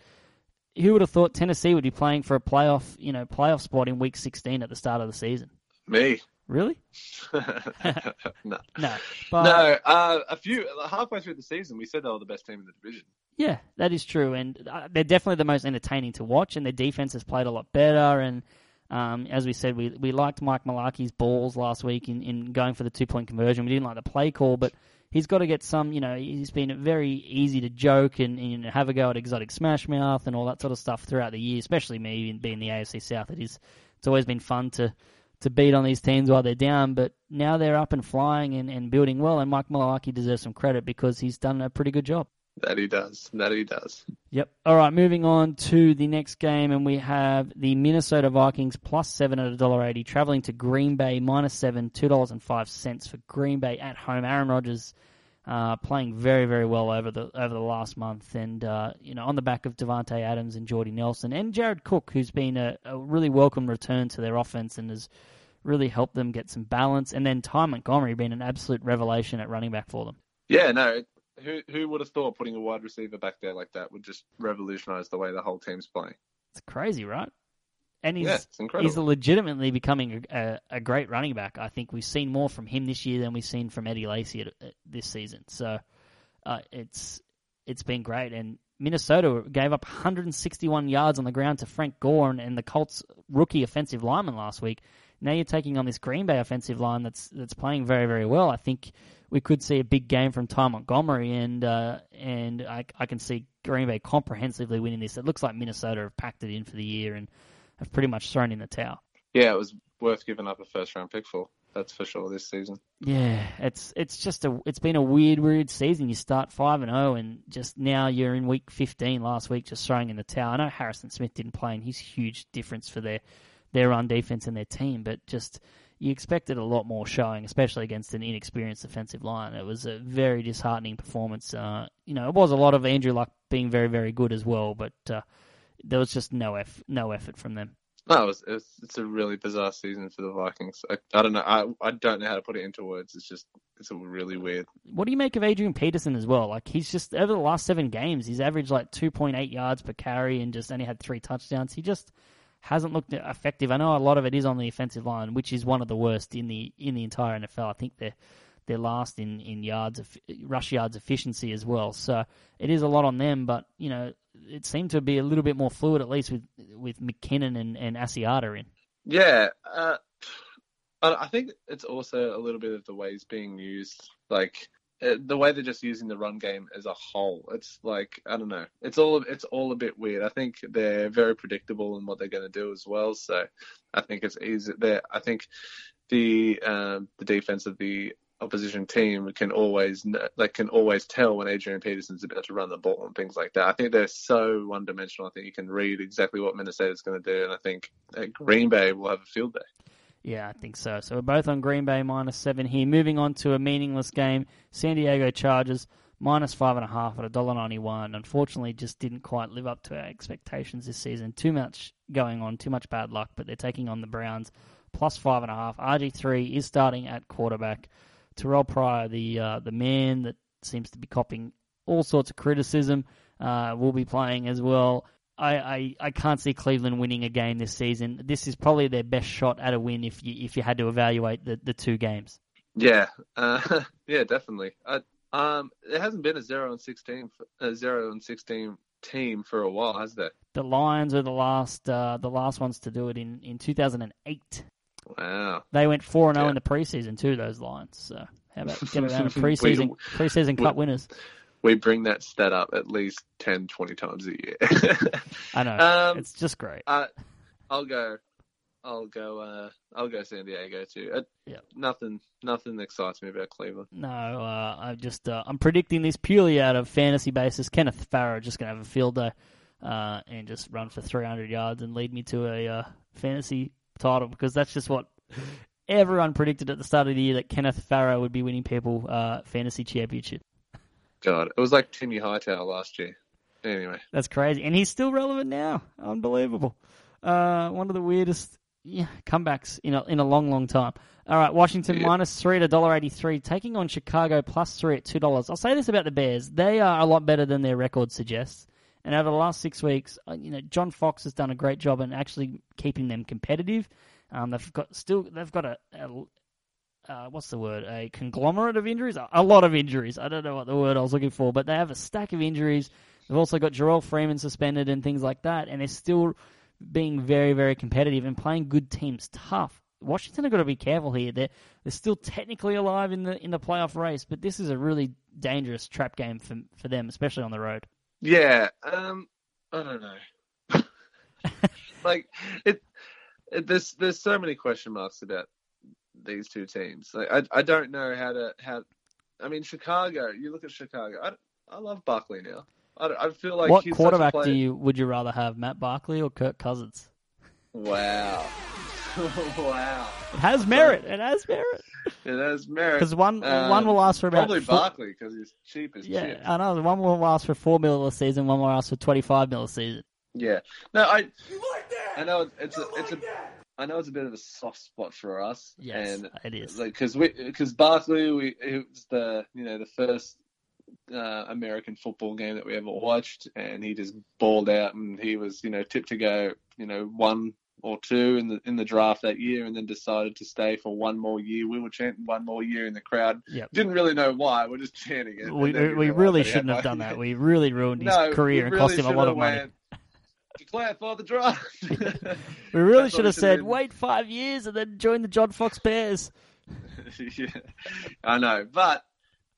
Who would have thought Tennessee would be playing for a playoff, you know, playoff spot in Week 16 at the start of the season? Me. Really? [laughs] no. No, but No, uh, a few halfway through the season, we said they were the best team in the division. Yeah, that is true, and uh, they're definitely the most entertaining to watch, and their defense has played a lot better. And um, as we said, we we liked Mike Mularkey's balls last week in, in going for the two point conversion. We didn't like the play call, but he's got to get some. You know, he's been very easy to joke and, and have a go at exotic smash mouth and all that sort of stuff throughout the year. Especially me being the AFC South, it is. It's always been fun to to beat on these teams while they're down, but now they're up and flying and, and building well. And Mike Mularkey deserves some credit because he's done a pretty good job. That he does. That he does. Yep. All right, moving on to the next game, and we have the Minnesota Vikings plus seven at a dollar eighty, traveling to Green Bay minus seven, two dollars and five cents for Green Bay at home. Aaron Rodgers uh, playing very, very well over the over the last month, and uh, you know on the back of Davante Adams and Jordy Nelson and Jared Cook, who's been a, a really welcome return to their offense and has really helped them get some balance. And then Ty Montgomery being an absolute revelation at running back for them. Yeah, no. Who who would have thought putting a wide receiver back there like that would just revolutionize the way the whole team's playing? It's crazy, right? And he's Yeah, he's legitimately becoming a, a, a great running back. I think we've seen more from him this year than we've seen from Eddie Lacy this season. So uh, it's it's been great. And Minnesota gave up 161 yards on the ground to Frank Gore and, and the Colts rookie offensive lineman last week. Now you're taking on this Green Bay offensive line that's that's playing very very well. I think we could see a big game from Ty Montgomery, and uh, and I, I can see Green Bay comprehensively winning this. It looks like Minnesota have packed it in for the year and have pretty much thrown in the towel. Yeah, it was worth giving up a first round pick for. That's for sure this season. Yeah, it's it's just a it's been a weird weird season. You start five and zero, and just now you're in week fifteen. Last week, just throwing in the towel. I know Harrison Smith didn't play, and he's huge difference for their their run defense and their team. But just you expected a lot more showing, especially against an inexperienced defensive line. It was a very disheartening performance. Uh, you know, it was a lot of Andrew Luck being very very good as well, but uh, there was just no eff- no effort from them. No, it was, it's it's a really bizarre season for the Vikings. I, I don't know. I I don't know how to put it into words. It's just it's really weird. What do you make of Adrian Peterson as well? Like he's just over the last seven games, he's averaged like two point eight yards per carry and just only had three touchdowns. He just hasn't looked effective. I know a lot of it is on the offensive line, which is one of the worst in the in the entire NFL. I think they're they're last in in yards of rush yards efficiency as well. So it is a lot on them, but you know it seemed to be a little bit more fluid at least with with McKinnon and and Asiata in. Yeah, uh, I think it's also a little bit of the way being used. Like uh, the way they're just using the run game as a whole. It's like I don't know. It's all it's all a bit weird. I think they're very predictable in what they're going to do as well. So I think it's easy. There, I think the um, the defense of the opposition team can always like can always tell when Adrian Peterson's about to run the ball and things like that. I think they're so one dimensional. I think you can read exactly what Minnesota's going to do, and I think Green Bay will have a field day. Yeah, I think so. So we're both on Green Bay minus seven here. Moving on to a meaningless game, San Diego Chargers minus five and a half at a dollar ninety one. Unfortunately, just didn't quite live up to our expectations this season. Too much going on, too much bad luck. But they're taking on the Browns plus five and a half. RG three is starting at quarterback. Terrelle Pryor, the uh, the man that seems to be copying all sorts of criticism, uh, will be playing as well. I, I, I can't see Cleveland winning a game this season. This is probably their best shot at a win if you if you had to evaluate the, the two games. Yeah, uh, [laughs] yeah, definitely. Uh, um, there hasn't been a zero and sixteen, a zero and sixteen team for a while, has there? The Lions are the last uh, the last ones to do it in, in 2008. Wow. They went four and zero in the preseason too. Those Lions. So how about get around [laughs] a preseason We- preseason we- cup winners? We bring that stat up at least 10, 20 times a year. [laughs] I know Um, it's just great. uh, I'll go. I'll go. Uh, I'll go San Diego too. Uh, Yeah. Nothing. Nothing excites me about Cleveland. No, uh, I just uh, I'm predicting this purely out of fantasy basis. Kenneth Farrow just gonna have a field day uh, and just run for 300 yards and lead me to a uh, fantasy title because that's just what everyone predicted at the start of the year that Kenneth Farrow would be winning people uh, fantasy championship. God, it was like Timmy Hightower last year. Anyway, That's crazy, and he's still relevant now. Unbelievable. Uh, one of the weirdest yeah, comebacks in a in a long, long time. All right, Washington Yeah. minus three at a dollar eighty three, taking on Chicago plus three at two dollars. I'll say this about the Bears: they are a lot better than their record suggests. And over the last six weeks, uh, you know, John Fox has done a great job in actually keeping them competitive. Um, they've got still they've got a, a uh, what's the word? A conglomerate of injuries. A, lot of injuries. I don't know what the word I was looking for, but they have a stack of injuries. They've also got Jerrell Freeman suspended and things like that, and they're still being very, very competitive and playing good teams tough. Washington have got to be careful here. They're they're still technically alive in the in the playoff race, but this is a really dangerous trap game for for them, especially on the road. Yeah, um, I don't know. [laughs] like it, it, there's there's so many question marks about these two teams. Like I I don't know how to how. I mean, Chicago. You look at Chicago. I, I love Barkley now. I, I feel like what he's quarterback do you would you rather have, Matt Barkley or Kirk Cousins? Wow, [laughs] wow. It has merit. It has merit It has merit. because one Um, one will last for about probably four- Barkley because he's cheap as Yeah, chips. I know. One will last for four mil a season. One will last for twenty five mil a season. Yeah. No, I. I know it's a it's a. I know it's a bit of a soft spot for us. Yes, and it is. Like because we because Barkley we it was the you know the first uh, American football game that we ever watched, and he just balled out, and he was you know tipped to go you know one or two in the in the draft that year, and then decided to stay for one more year. We were chanting one more year in the crowd. Yep. Didn't really know why. We're just chanting it. We And we really that he had shouldn't have done that. We really ruined his no, career and really cost him a lot of money. went, Declare for the draft. [laughs] We really should have said, done. wait five years and then join the John Fox Bears. [laughs] yeah, I know. But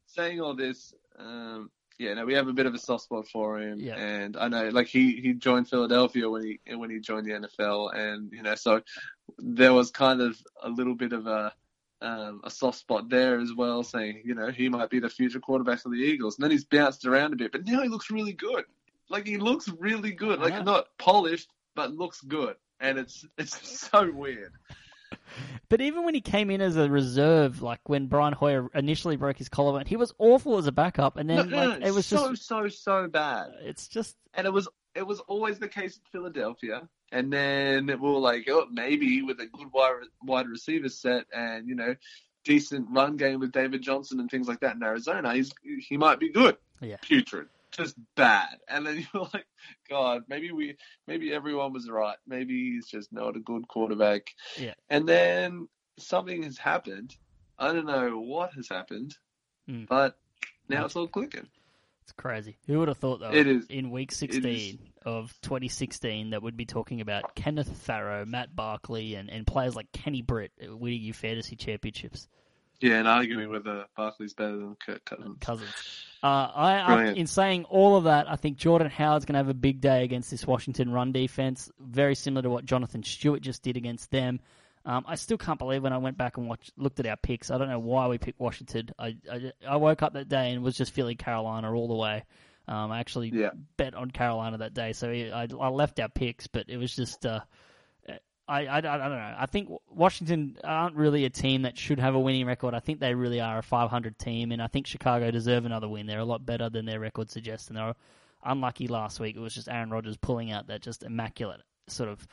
saying all this, um, yeah, no, we have a bit of a soft spot for him, Yeah. and I know, like he he joined Philadelphia when he when he joined the NFL, and you know, so there was kind of a little bit of a um, a soft spot there as well, saying you know he might be the future quarterback of the Eagles, and then he's bounced around a bit, but now he looks really good. Like he looks really good, like know. not polished, but looks good, and it's it's [laughs] so weird. But even when he came in as a reserve, like when Brian Hoyer initially broke his collarbone, he was awful as a backup, and then No, no, like no, it was [laughs] so just so so bad. Uh, it's just and it was it was always the case in Philadelphia. And then we were like, oh, maybe with a good wide wide receiver set and you know decent run game with David Johnson and things like that in Arizona, he's he might be good. Yeah. putrid, just bad. And then [laughs] you're like, God, maybe we maybe everyone was right. Maybe he's just not a good quarterback. Yeah. And then something has happened. I don't know what has happened, Mm. but now it's all clicking. it's crazy. Who would have thought though? It is. in week sixteen of 2016 that we'd be talking about Kenneth Farrow, Matt Barkley, and, and players like Kenny Britt winning you fantasy championships. Yeah, and arguing whether Barkley's better than Kirk Cousins. Cousins. Uh, I, I, in saying all of that, I think Jordan Howard's going to have a big day against this Washington run defense, very similar to what Jonathan Stewart just did against them. Um, I still can't believe when I went back and watched, looked at our picks. I don't know why we picked Washington. I, I, I woke up that day and was just feeling Carolina all the way. Um, I actually Yeah. bet on Carolina that day, so I, I left our picks, but it was just. Uh, I, I, I don't know. I think Washington aren't really a team that should have a winning record. I think they really are a 500 team, and I think Chicago deserve another win. They're a lot better than their record suggests, and they were unlucky last week. It was just Aaron Rodgers pulling out that just immaculate sort of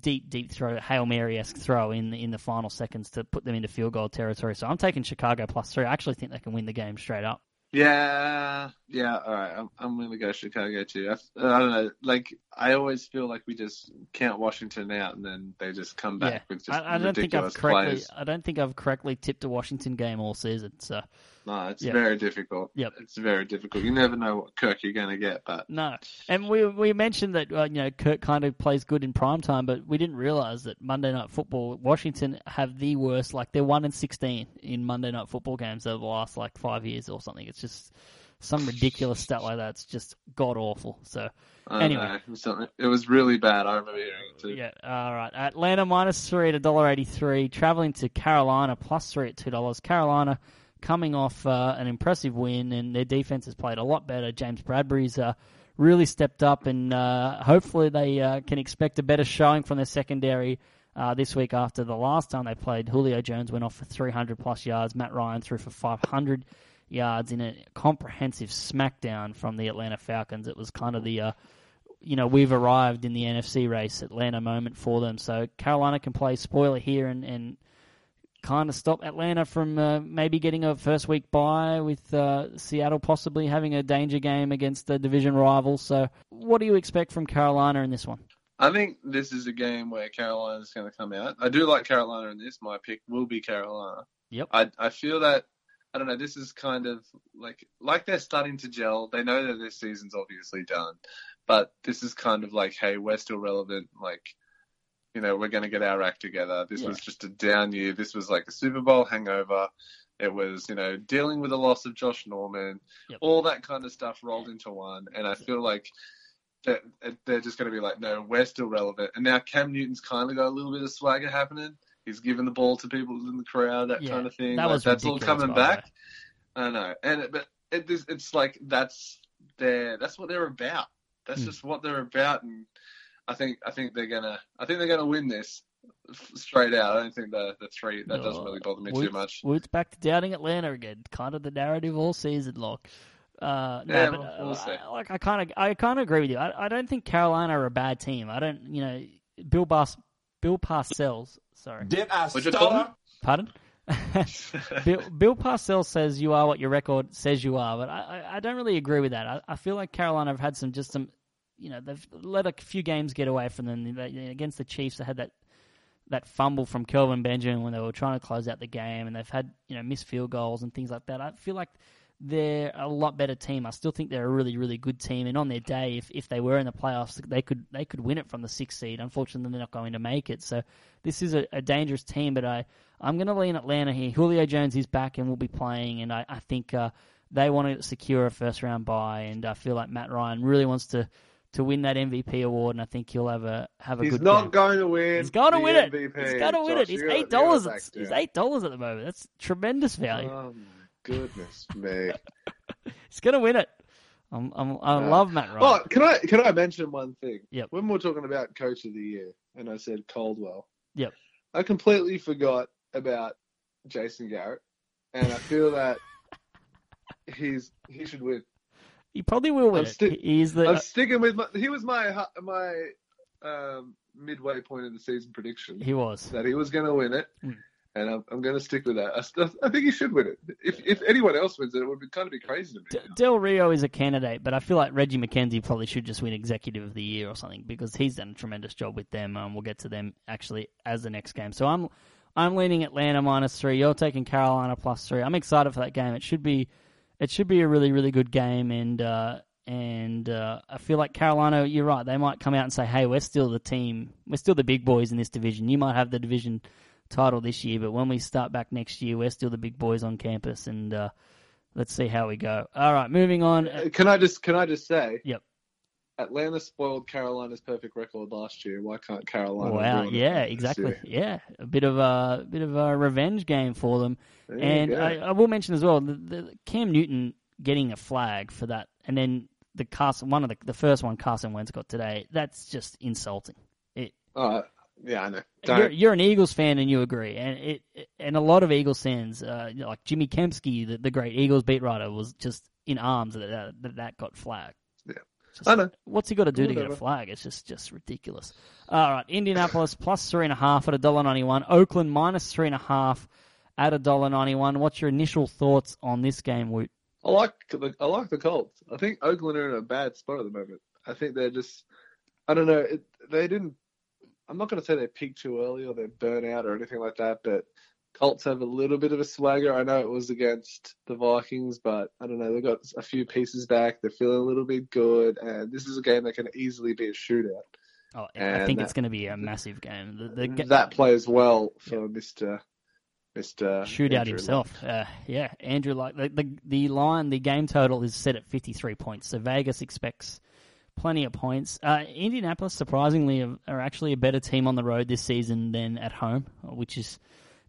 deep, deep throw, hail mary esque throw in the, in the final seconds to put them into field goal territory. So I'm taking Chicago plus three. I actually think they can win the game straight up. Yeah, yeah. All right, I'm I'm gonna go Chicago too. I, I don't know. Like I always feel like we just count Washington out, and then they just come back yeah, with just I, I don't think I've correctly. players. I don't think I've correctly tipped a Washington game all season. So No, it's Yeah. very difficult. Yep. It's very difficult. You never know what Kirk you're gonna get, but No, and we we mentioned that uh, you know Kirk kind of plays good in prime time, but we didn't realize that Monday Night Football, Washington have the worst. Like they're one in sixteen in Monday Night Football games over the last like five years or something. It's just some ridiculous stat like that. It's just god awful. So Anyway. know. It was, it was really bad. I remember hearing it too. yeah, all right. Atlanta minus three at a dollar eighty three. Traveling to Carolina plus three at two dollars. Carolina coming off uh, an impressive win, and their defense has played a lot better. James Bradberry's uh, really stepped up, and uh, hopefully they uh, can expect a better showing from their secondary. Uh, this week after the last time they played, Julio Jones went off for 300 plus yards. Matt Ryan threw for 500 yards in a comprehensive smackdown from the Atlanta Falcons. It was kind of the uh, you know, we've arrived in the NFC race, Atlanta moment for them. So Carolina can play spoiler here and, and kind of stop Atlanta from uh, maybe getting a first week bye with uh, Seattle possibly having a danger game against the division rival. So what do you expect from Carolina in this one? I think this is a game where Carolina's going to come out. I do like Carolina in this. My pick will be Carolina. Yep. I I feel that I don't know. This is kind of like like they're starting to gel. They know that this season's obviously done, but this is kind of like, hey, we're still relevant. Like you know, we're going to get our act together. This Yeah. was just a down year. This was like a Super Bowl hangover. It was, you know, dealing with the loss of Josh Norman, Yep. all that kind of stuff rolled into one. And I feel like that they're just going to be like, no, we're still relevant. And now Cam Newton's kind of got a little bit of swagger happening. He's giving the ball to people in the crowd, that Yeah, kind of thing. that Like, was that's all coming way. back. I know, and it- but it, it's like that's their that's what they're about. That's Hmm. just what they're about, and I think I think they're gonna I think they're gonna win this straight out. I don't think the the three that doesn't really bother me too Woods- much. Woods back to doubting Atlanta again. Kind of the narrative all season long. Uh, no, Yeah, but, we'll- we'll uh, see. I- like I kind of, I kind of agree with you. I, I don't think Carolina are a bad team. I don't, you know, Bill Bas, Bill Parcells. Sorry, Did I What'd you call stutter? him? pardon. [laughs] Bill, Bill Parcells says you are what your record says you are, but I, I, I don't really agree with that. I, I feel like Carolina have had some just some, you know, they've let a few games get away from them. They, against the Chiefs, they had that that fumble from Kelvin Benjamin when they were trying to close out the game, and they've had you know missed field goals and things like that. I feel like they're a lot better team. I still think they're a really really good team, and on their day, if, if they were in the playoffs, they could they could win it from the sixth seed. Unfortunately, they're not going to make it. So this is a, a dangerous team, but I I'm going to lean Atlanta here. Julio Jones is back and will be playing, and I I think uh, they want to secure a first round bye, and I feel like Matt Ryan really wants to. To win that MVP award, and I think he'll have a have a He's good. not game. going to win. He's got to win it. MVP, He's got to win it. He's eight dollars. you gotta back He's eight dollars at the moment. That's tremendous value. Oh my goodness me! [laughs] He's gonna win it. I'm, I'm, I Uh, love Matt Ryan. Oh, can I can I mention one thing? Yep. When we we're talking about coach of the year, and I said Caldwell. Yep. I completely forgot about Jason Garrett, and I feel that [laughs] he's he should win. He probably will win I'm sti- He's the. I'm sticking with my. He was my my um, midway point of the season prediction he was. that he was going to win it, Mm. and I'm, I'm going to stick with that. I, st- I think he should win it. If if anyone else wins it, it would be kind of be crazy to me. D- Del Rio is a candidate, but I feel like Reggie McKenzie probably should just win Executive of the Year or something because he's done a tremendous job with them. Um, we'll get to them actually as the next game. So I'm I'm leaning Atlanta minus three. You're taking Carolina plus three. I'm excited for that game. It should be it should be a really really good game, and uh, and uh, I feel like Carolina. You're right. They might come out and say, "Hey, we're still the team. We're still the big boys in this division. You might have the division." title this year but when we start back next year we're still the big boys on campus and uh, let's see how we go all right moving on Can I just can I just say? Yep. Atlanta spoiled Carolina's perfect record last year. Why can't Carolina? Wow, yeah, exactly. Yeah, a bit of a bit of a revenge game for them. There and. I, I will mention as well the, the Cam Newton getting a flag for that, and then the Carson one of the the first one Carson Wentz got today. That's just insulting. It, Oh, yeah, I know. you're, you're an Eagles fan and you agree, and it and a lot of Eagles fans, uh, like Jimmy Kempski, the, the great Eagles beat writer, was just in arms that, that, that got flagged. Just- I know. What's he got to do to get a flag? It's just just ridiculous. All right, Indianapolis plus three and a half at a dollar ninety one. Oakland minus three and a half at a dollar ninety one. What's your initial thoughts on this game, Woot? I like the I like the Colts. I think Oakland are in a bad spot at the moment. I think they're just I don't know. It, they didn't. I'm not going to say they peaked too early or they're burnt out or anything like that, but Colts have a little bit of a swagger. I know it was against the Vikings, but I don't know. They've got a few pieces back. They're feeling a little bit good, and this is a game that can easily be a shootout. Oh, I think that- it's going to be a massive game. The, the, that plays well for Mister Mister shootout himself. Uh, yeah, Andrew. Like the, the the line, the game total is set at fifty three points. So Vegas expects plenty of points. Uh, Indianapolis, surprisingly, are, are actually a better team on the road this season than at home, which is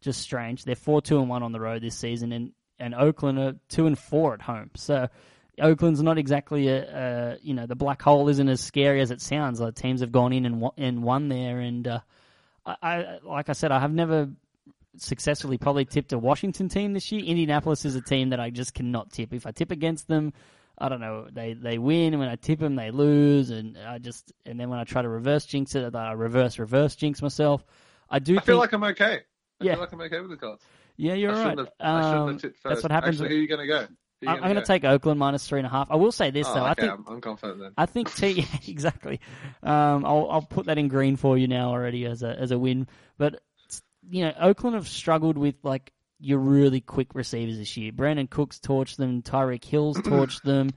just strange. They're four two and one on the road this season, and and Oakland are two and four at home. So. Oakland's not exactly a, a you know the black hole isn't as scary as it sounds. Like teams have gone in and won, and won there, and uh, I, I like I said I have never successfully probably tipped a Washington team this year. Indianapolis is a team that I just cannot tip. If I tip against them, I don't know, they they win, and when I tip them, they lose, and I just and then when I try to reverse jinx it, I reverse reverse jinx myself. I do I feel think, like I'm okay. I Yeah. feel like I'm okay with the Colts. yeah, you're I right. have, I shouldn't Um, have tipped first. that's what happens. Actually, who are you going to go? I'm, going to take Oakland minus three and a half. I will say this Oh, though, I think I'm, I'm confident then. I think T [laughs] exactly. Um, I'll I'll put that in green for you now already as a as a win. But you know, Oakland have struggled with like your really quick receivers this year. Brandin Cooks torched them, Tyreek Hill's [clears throat] torched them,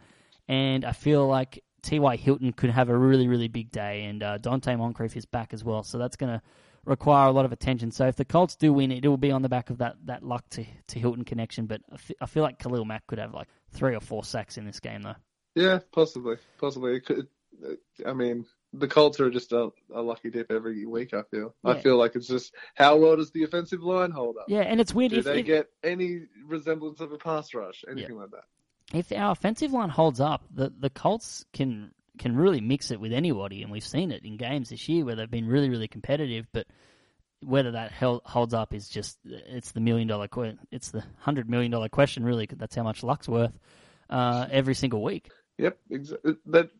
and I feel like T.Y. Hilton could have a really, really big day, and uh, Donte Moncrief is back as well. So that's going to require a lot of attention. So if the Colts do win, it will be on the back of that, that luck to, to Hilton connection. But I feel like Khalil Mack could have like three or four sacks in this game, though. Yeah, possibly, possibly. Could, I mean, the Colts are just a, a lucky dip every week. I feel. I feel like it's just how well does the offensive line hold up? Yeah, and it's weird Do if, they if, get any resemblance of a pass rush, anything like that? if our offensive line holds up, the the Colts can can really mix it with anybody, and we've seen it in games this year where they've been really really competitive. But whether that held, holds up is just it's the million dollar que- it's the hundred million dollar question really. that's how much luck's worth uh, every single week. Yep, that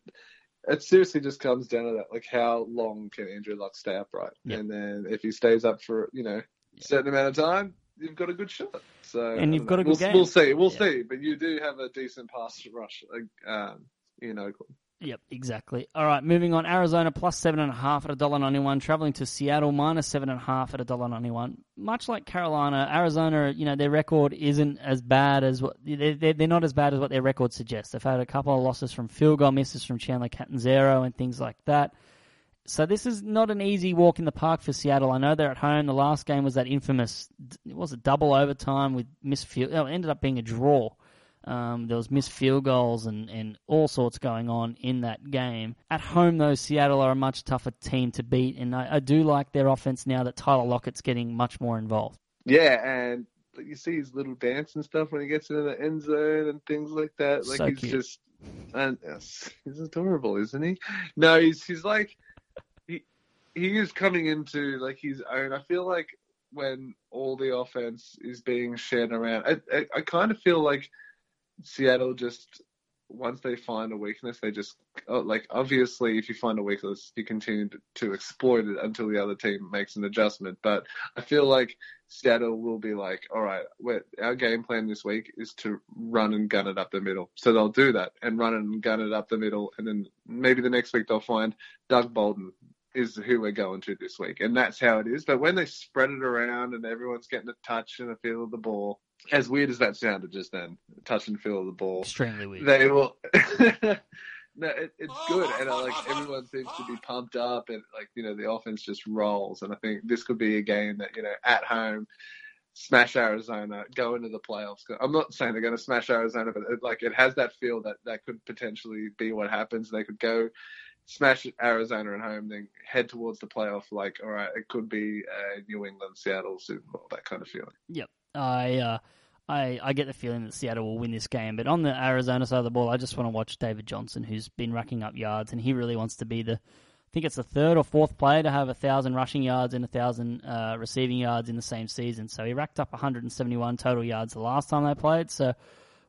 it seriously just comes down to that. Like, how long can Andrew Luck stay upright? Yep. And then if he stays up for you know a certain amount of time, you've got a good shot. So And you've got a good we'll, game. We'll see. We'll Yeah. see. But you do have a decent pass rush, like, um, in Oakland. Yep, exactly. All right, moving on. Arizona plus seven and a half at a dollar ninety one. Traveling to Seattle minus seven and a half at a dollar ninety one. Much like Carolina, Arizona, you know, their record isn't as bad as what they're, they're not as bad as what their record suggests. They've had a couple of losses from field goal misses from Chandler Catanzaro and things like that. So this is not an easy walk in the park for Seattle. I know they're at home. The last game was that infamous, it was a double overtime with missed field. No, it ended up being a draw. Um, there was missed field goals and, and all sorts going on in that game. At home, though, Seattle are a much tougher team to beat, and I, I do like their offense now that Tyler Lockett's getting much more involved. Yeah, and you see his little dance and stuff when he gets into the end zone and things like that. Like So he's cute. just, and he's adorable, isn't he? No, he's he's like he he is coming into like his own. I feel like when all the offense is being shared around, I I, I kind of feel like Seattle just once they find a weakness, they just oh, like obviously if you find a weakness, you continue to, to exploit it until the other team makes an adjustment. But I feel like Seattle will be like, all right, our game plan this week is to run and gun it up the middle. So they'll do that and run and gun it up the middle, and then maybe the next week they'll find Doug Baldwin is who we're going to this week, and that's how it is. But when they spread it around and everyone's getting a touch and a feel of the ball, as weird as that sounded just then, touch and feel of the ball, Extremely weird. they will. [laughs] no, it, it's good, and uh, like everyone seems to be pumped up, and like you know the offense just rolls. And I think this could be a game that you know at home, smash Arizona, go into the playoffs. I'm not saying they're going to smash Arizona, but it, like it has that feel that that could potentially be what happens. They could go smash Arizona at home, then head towards the playoff. Like all right, it could be a New England Seattle Super Bowl, that kind of feeling. Yep. I uh, I I get the feeling that Seattle will win this game, but on the Arizona side of the ball, I just want to watch David Johnson, who's been racking up yards, and he really wants to be the. I think it's the third or fourth player to have a thousand rushing yards and a thousand uh, receiving yards in the same season. So he racked up 171 total yards the last time they played. So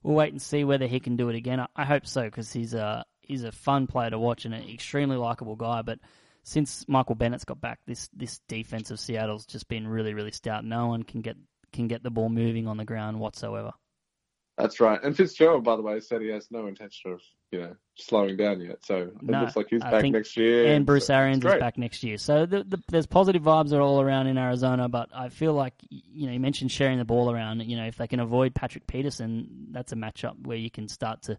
we'll wait and see whether he can do it again. I, I hope so because he's a he's a fun player to watch and an extremely likable guy. But since Michael Bennett's got back, this this defense of Seattle's just been really really stout. No one can get can get the ball moving on the ground whatsoever. That's right. And Fitzgerald, by the way, said he has no intention of, you know, slowing down yet. So it No, looks like he's I back next year. and Bruce so Arians is back next year. So the, the, there's positive vibes are all around in Arizona, but I feel like you know you mentioned sharing the ball around. You know, if they can avoid Patrick Peterson, that's a matchup where you can start to,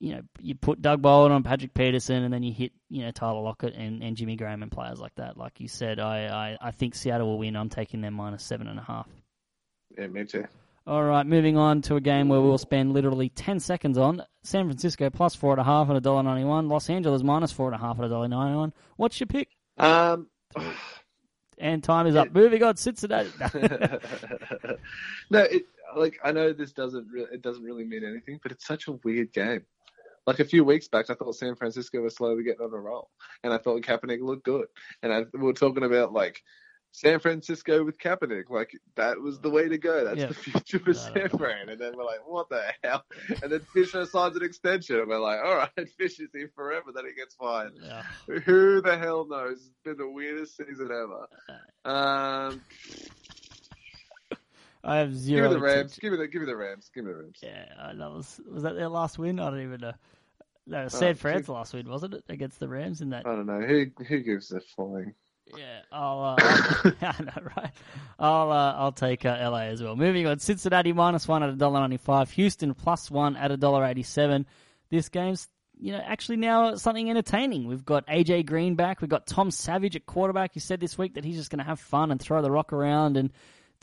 you know, you put Doug Baldwin on Patrick Peterson, and then you hit you know Tyler Lockett and, and Jimmy Graham and players like that. Like you said, I, I I think Seattle will win. I'm taking them minus seven and a half. Yeah, me too. All right, moving on to a game where we'll spend literally 10 seconds on. San Francisco plus four and a half at a dollar ninety one. Los Angeles minus four and a half at a dollar ninety one. What's your pick? Um, [sighs] And time is up. Moving on, Cincinnati. [laughs] [laughs] no, it like I know this doesn't re- it doesn't really mean anything, but it's such a weird game. Like a few weeks back, I thought San Francisco was slowly getting on a roll, and I thought Kaepernick looked good. And I, we were talking about like San Francisco with Kaepernick, like that was the way to go. That's Yeah. the future for San Fran. And then we're like, what the hell? And then Fisher signs an extension, and we're like, all right, [laughs] Fisher's here forever. Then he gets fired. Yeah. Who the hell knows? It's been the weirdest season ever. Um, I have zero. give me the Rams. Give me the give me the Rams. Give me the Rams. Yeah, uh, that was was that their last win? I don't even know. No, San Oh, Fran's last win, wasn't it, against the Rams in that? I don't know. Who who gives a flying? Yeah, I'll. Uh, [laughs] [laughs] I know, right? I'll. Uh, I'll take uh, LA as well. Moving on, Cincinnati minus one at a dollar ninety five. Houston plus one at a dollar eighty seven. This game's you know, actually now something entertaining. We've got AJ Green back. We've got Tom Savage at quarterback. He said this week that he's just going to have fun and throw the rock around and.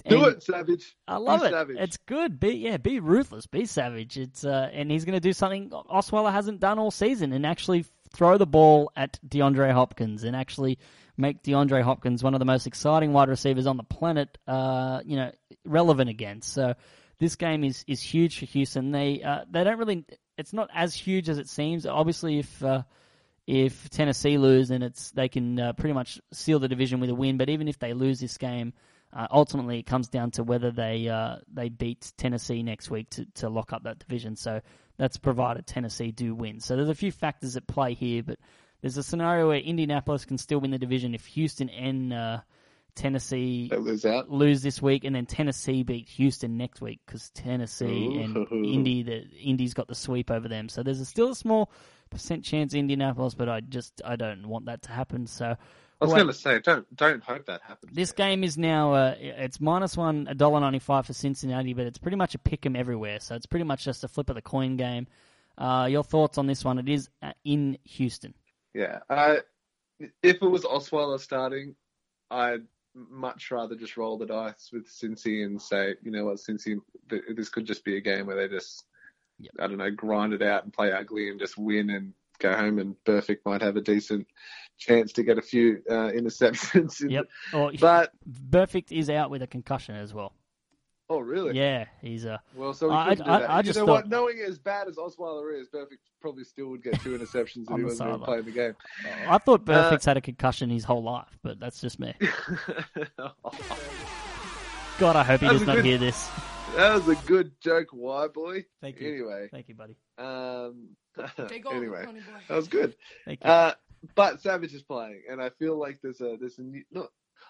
Do and it, Savage. I love Be it. Savage. It's good. Be yeah, be ruthless. Be savage. It's uh, and he's going to do something Osweiler hasn't done all season, and actually throw the ball at DeAndre Hopkins, and actually make DeAndre Hopkins one of the most exciting wide receivers on the planet. Uh, you know, relevant again. So this game is is huge for Houston. They uh, they don't really. It's not as huge as it seems. Obviously, if uh, if Tennessee lose, then it's they can uh, pretty much seal the division with a win. But even if they lose this game, uh, ultimately it comes down to whether they uh, they beat Tennessee next week to, to lock up that division. So that's provided Tennessee do win. So there's a few factors at play here, but there's a scenario where Indianapolis can still win the division if Houston and uh, Tennessee They lose out. lose this week, and then Tennessee beat Houston next week because Tennessee and [laughs] Indy, the Indy's got the sweep over them. So there's a, still a small percent chance Indianapolis, but I just I don't want that to happen. So I was Wait. going to say, don't don't hope that happens. this game is now uh, it's minus one a dollar ninety five for Cincinnati, but it's pretty much a pick 'em everywhere. So it's pretty much just a flip of the coin game. Uh, your thoughts on this one? It is uh, in Houston. Yeah. Uh, if it was Osweiler starting, I'd much rather just roll the dice with Cincy and say, you know what, Cincy, th- this could just be a game where they just, Yep. I don't know, grind it out and play ugly and just win and go home. And Burfict might have a decent chance to get a few uh, interceptions. In [laughs] Yep. Or [laughs] But Burfict is out with a concussion as well. oh, really? Yeah, he's a. Well, so we I- do I- that. I you just know thought- what? Knowing as bad as Osweiler is, Burfict probably still would get two [laughs] interceptions if he wasn't even playing the game. I thought Uh, had a concussion his whole life, but that's just me. God, I hope he does not good. hear this. That was a good joke, why boy? Thank you. Anyway, Thank you, buddy. um, [laughs] Take anyway, boy. that was good. Thank you. Uh, but Savage is playing, and I feel like there's a there's a new, not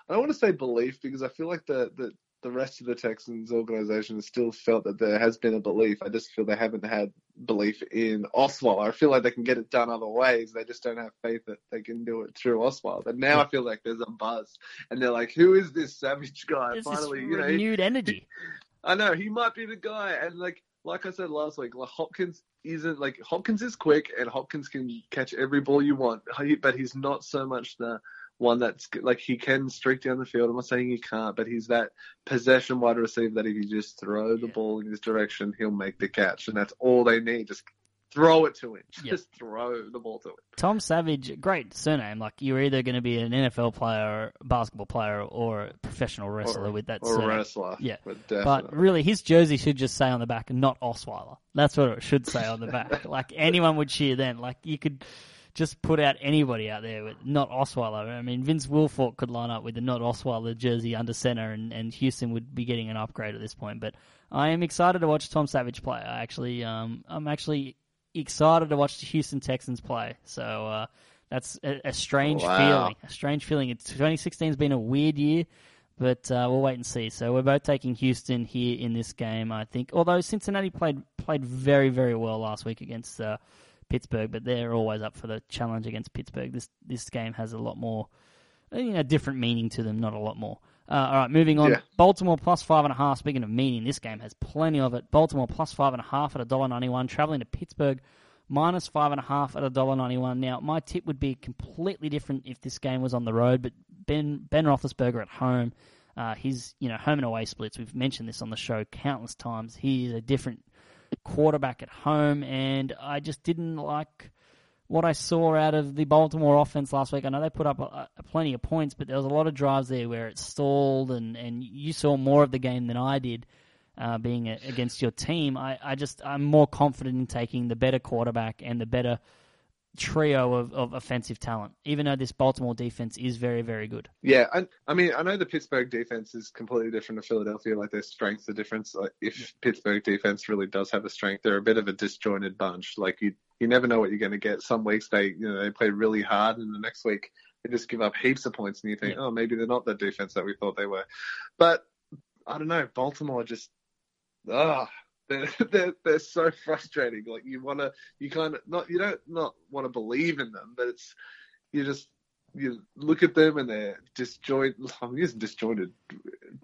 I don't want to say belief because I feel like the the the rest of the Texans organization has still felt that there has been a belief. I just feel they haven't had belief in Osweiler. I feel like they can get it done other ways. They just don't have faith that they can do it through Osweiler. But now I feel like there's a buzz, and they're like, "Who is this Savage guy?" There's Finally, this you know, renewed energy. [laughs] I know he might be the guy, and like like I said last week, like Hopkins isn't like Hopkins is quick, and Hopkins can catch every ball you want, but he's not so much the one that's like he can streak down the field. I'm not saying he can't, but he's that possession wide receiver that if you just throw the Yeah. ball in his direction, he'll make the catch, and that's all they need. Just throw it to him. Yep. Just throw the ball to him. Tom Savage, great surname. Like you're either going to be an NFL player, basketball player, or a professional wrestler Or- with that Or surname. wrestler. Yeah. But, But really, his jersey should just say on the back, not Osweiler. That's what it should say on the back. [laughs] like anyone would cheer then. Like you could just put out anybody out there with not Osweiler. I mean, Vince Wilfork could line up with the not Osweiler jersey under center, and, and Houston would be getting an upgrade at this point. But I am excited to watch Tom Savage play. I actually, um, I'm actually excited to watch the Houston Texans play. So uh, that's a, a strange Wow. feeling. A strange feeling. It's 2016 has been a weird year but uh, we'll wait and see. So we're both taking Houston here in this game, I think. Although Cincinnati played played very very well last week against uh, Pittsburgh, but they're always up for the challenge against Pittsburgh. This this game has a lot more, you know, different meaning to them, not a lot more. Uh, all right, moving on. Yeah. Baltimore plus five and a half. Speaking of meaning, this game has plenty of it. Baltimore plus five and a half at a dollar ninety one. Traveling to Pittsburgh minus five and a half at a dollar ninety one. Now, my tip would be completely different if this game was on the road, but Ben Ben Roethlisberger at home, uh, his you know home and away splits. We've mentioned this on the show countless times. He is a different quarterback at home, and I just didn't like what I saw out of the Baltimore offense last week. I know they put up a, a plenty of points, but there was a lot of drives there where it stalled, and, and you saw more of the game than I did. Uh, being a, against your team, I, I just I'm more confident in taking the better quarterback and the better trio of, of offensive talent. Even though this Baltimore defense is very very good. Yeah, I, I mean, I know the Pittsburgh defense is completely different to Philadelphia. Like their strengths are different. Like if Pittsburgh defense really does have a strength, they're a bit of a disjointed bunch. Like you, you never know what you're going to get. Some weeks they, you know, they play really hard, and the next week they just give up heaps of points, and you think, Yeah. oh, maybe they're not the defense that we thought they were. But I don't know. Baltimore just, ah. They're, [laughs] they're they're so frustrating. Like you want to, you kind of not you don't not want to believe in them, but it's you just you look at them and they're disjointed. [laughs] I'm using disjointed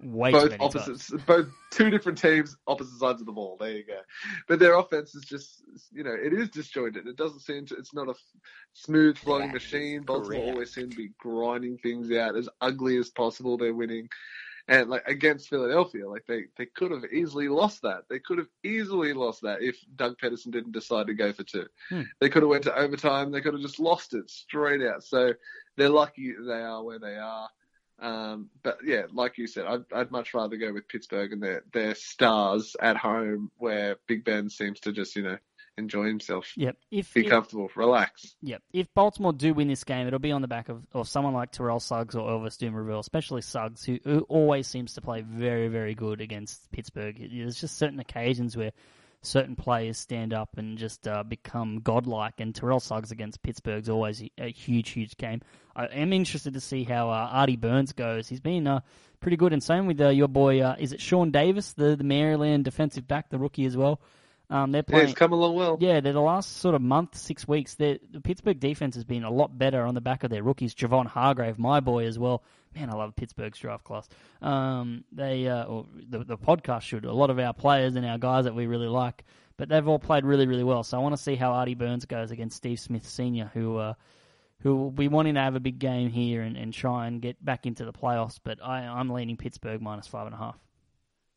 way both opposites, times. both two different teams, opposite sides of the ball. There you go. But their offense is just, you know, it is disjointed. It doesn't seem to. It's not a smooth flowing machine. Baltimore always seem to be grinding things out as ugly as possible. They're winning. And like against Philadelphia, like they, they could have easily lost that. They could have easily lost that if Doug Pederson didn't decide to go for two. Hmm. They could have went to overtime. They could have just lost it straight out. So they're lucky they are where they are. Um, but yeah, like you said, I'd, I'd much rather go with Pittsburgh and their their stars at home, where Big Ben seems to just you know enjoy himself, Yep. If, be if comfortable, relax. Yep. If Baltimore do win this game, it'll be on the back of, of someone like Terrell Suggs or Elvis Dumervil, especially Suggs, who, who always seems to play very, very good against Pittsburgh. There's just certain occasions where certain players stand up and just uh, become godlike, and Terrell Suggs against Pittsburgh's always a, a huge, huge game. I am interested to see how uh, Artie Burns goes. He's been uh, pretty good, and same with uh, your boy, uh, is it Sean Davis, the, the Maryland defensive back, the rookie as well? Um, they're Yeah, playing. it's come along well. Yeah, they're the last sort of month, six weeks, the the Pittsburgh defense has been a lot better on the back of their rookies. Javon Hargrave, my boy as well. Man, I love Pittsburgh's draft class. Um, they uh, or the the podcast should a lot of our players and our guys that we really like, but they've all played really really well. So I want to see how Artie Burns goes against Steve Smith Senior, who uh, who will be wanting to have a big game here and, and try and get back into the playoffs. But I I'm leaning Pittsburgh minus five and a half.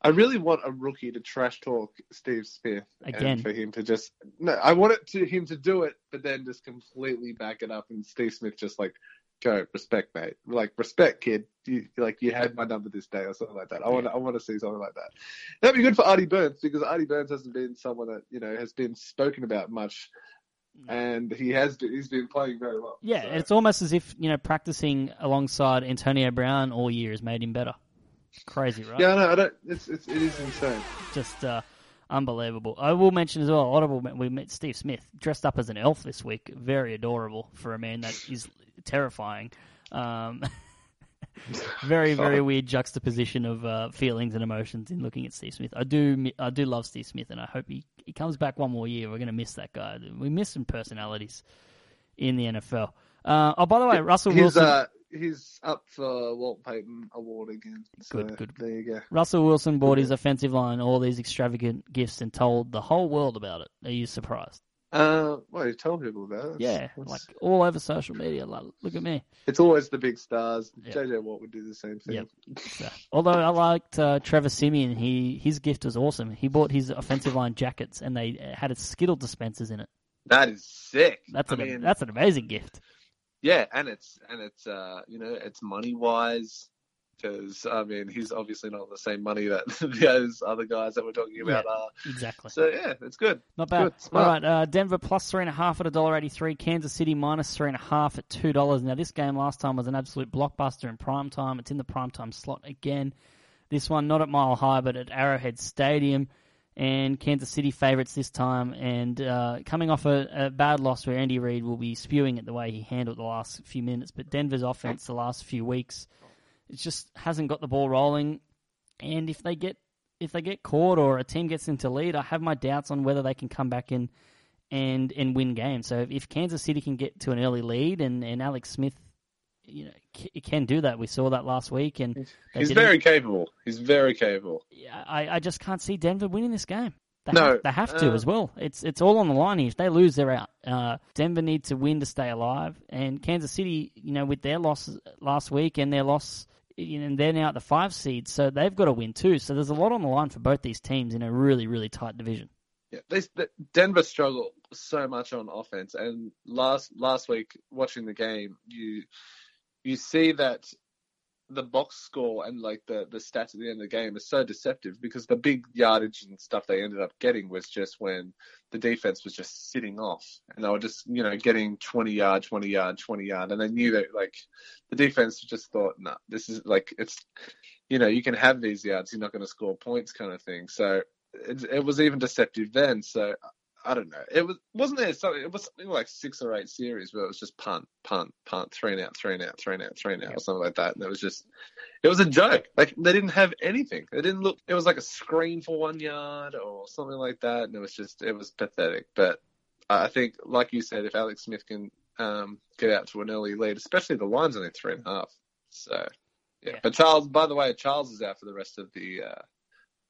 I really want a rookie to trash talk Steve Smith Again. and for him to just no. I want it to him to do it, but then just completely back it up, and Steve Smith just like go respect, mate. Like respect, kid. You like you had my number this day or something like that. I want I want to see something like that. That'd be good for Artie Burns because Artie Burns hasn't been someone that you know has been spoken about much, mm. and he has been, he's been playing very well. Yeah, So- it's almost as if you know practicing alongside Antonio Brown all year has made him better. Crazy, right? yeah, no, I don't. It's, it's it is insane. Just uh, unbelievable. I will mention as well. A lot of we met Steve Smith dressed up as an elf this week. Very adorable for a man that is terrifying. Um, [laughs] very very weird juxtaposition of uh, feelings and emotions in looking at Steve Smith. I do I do love Steve Smith, and I hope he, he comes back one more year. We're going to miss that guy. We miss some personalities in the NFL. Uh, oh, by the way, Russell He's Wilson. uh he's up for Walt Payton Award again. So Good, good. There you go. Russell Wilson bought his offensive line all these extravagant gifts and told the whole world about it. Are you surprised? Uh, well, you tell people about it. Yeah, It's, like all over social media. Like, look at me. it's always the big stars. Yeah. JJ Watt would do the same thing. Yep. So, although I liked uh, Trevor Siemian, he his gift was awesome. He bought his offensive line jackets, and they had a Skittle dispensers in it. That is sick. That's I an mean, that's an amazing gift. Yeah, and it's and it's uh you know it's money wise because I mean he's obviously not the same money that [laughs] those other guys that we're talking about are. Exactly. So yeah, it's good. Not bad. Good. All right, uh, Denver plus three and a half at a dollar eighty-three. Kansas City minus three and a half at two dollars. Now this game last time was an absolute blockbuster in prime time. It's in the prime time slot again. This one not at Mile High, but at Arrowhead Stadium. And Kansas City favourites this time, and uh, coming off a, a bad loss where Andy Reid will be spewing at the way he handled the last few minutes. But Denver's offense the last few weeks, it just hasn't got the ball rolling. And if they get if they get caught or a team gets into lead, I have my doubts on whether they can come back in and and win games. So if Kansas City can get to an early lead and, and Alex Smith, you know, c- can do that. We saw that last week, and He's very capable. He's very capable. Yeah, I, I just can't see Denver winning this game. They No, have, they have to uh, as well. It's it's all on the line here. If they lose, they're out. Uh, Denver needs to win to stay alive, and Kansas City, you know, with their loss last week and their loss, you know, and they're now at the five seed, so they've got to win too. So there's a lot on the line for both these teams in a really really tight division. Yeah, they, they, Denver struggle so much on offense, and last last week watching the game, you you see that the box score and like the the stats at the end of the game is so deceptive because the big yardage and stuff they ended up getting was just when the defense was just sitting off and they were just you know getting 20 yard 20 yard 20 yard and they knew that like the defense just thought no nah, this is like it's you know you can have these yards you're not going to score points kind of thing. So it, it was even deceptive then. So I don't know. It was wasn't there something. It was something like six or eight series where it was just punt, punt, punt, three and out, three and out, three and out, three and out, or something like that. And it was just, it was a joke. Like they didn't have anything. It didn't look. It was like a screen for one yard or something like that. And it was just, it was pathetic. But I think, like you said, if Alex Smith can um, get out to an early lead, especially the line's only three and a half, so Yeah. Yeah. But Charles, by the way, Charles is out for the rest of the uh,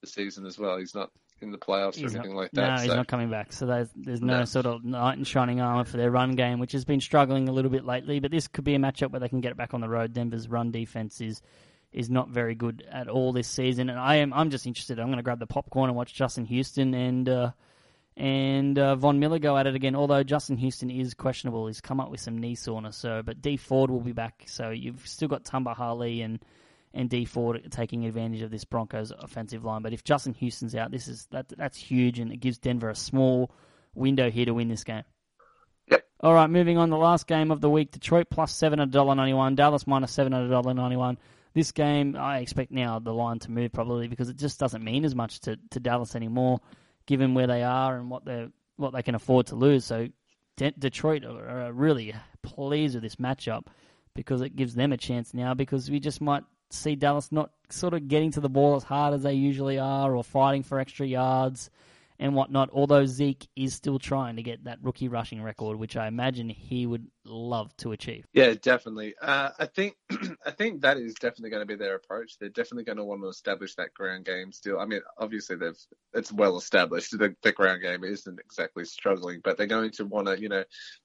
the season as well. He's not in the playoffs or He's anything not, like that. No, he's so- not coming back. So there's, there's no, No. sort of knight in shining armor for their run game, which has been struggling a little bit lately. But this could be a matchup where they can get it back on the road. Denver's run defense is is not very good at all this season, and I am I'm just interested. I'm going to grab the popcorn and watch Justin Houston and uh, and uh, Von Miller go at it again. Although Justin Houston is questionable, he's come up with some knee soreness. So, but Dee Ford will be back. So you've still got Tamba Hali and and Dee Ford taking advantage of this Broncos offensive line. But if Justin Houston's out, this is that that's huge, and it gives Denver a small window here to win this game. Yep. All right, moving on. The last game of the week: Detroit plus seven at $1.91, Dallas minus seven at $1.91. This game, I expect now the line to move probably because it just doesn't mean as much to, to Dallas anymore, given where they are and what they what they can afford to lose. So De- Detroit are, are really pleased with this matchup because it gives them a chance now because we just might see Dallas not sort of getting to the ball as hard as they usually are or fighting for extra yards and whatnot. Although Zeke is still trying to get that rookie rushing record, which I imagine he would love to achieve. Yeah, definitely. Uh, I think [clears throat] I think that is definitely going to be their approach. They're definitely going to want to establish that ground game still. I mean, obviously they've it's well established. The, the ground game isn't exactly struggling, but they're going to want to you know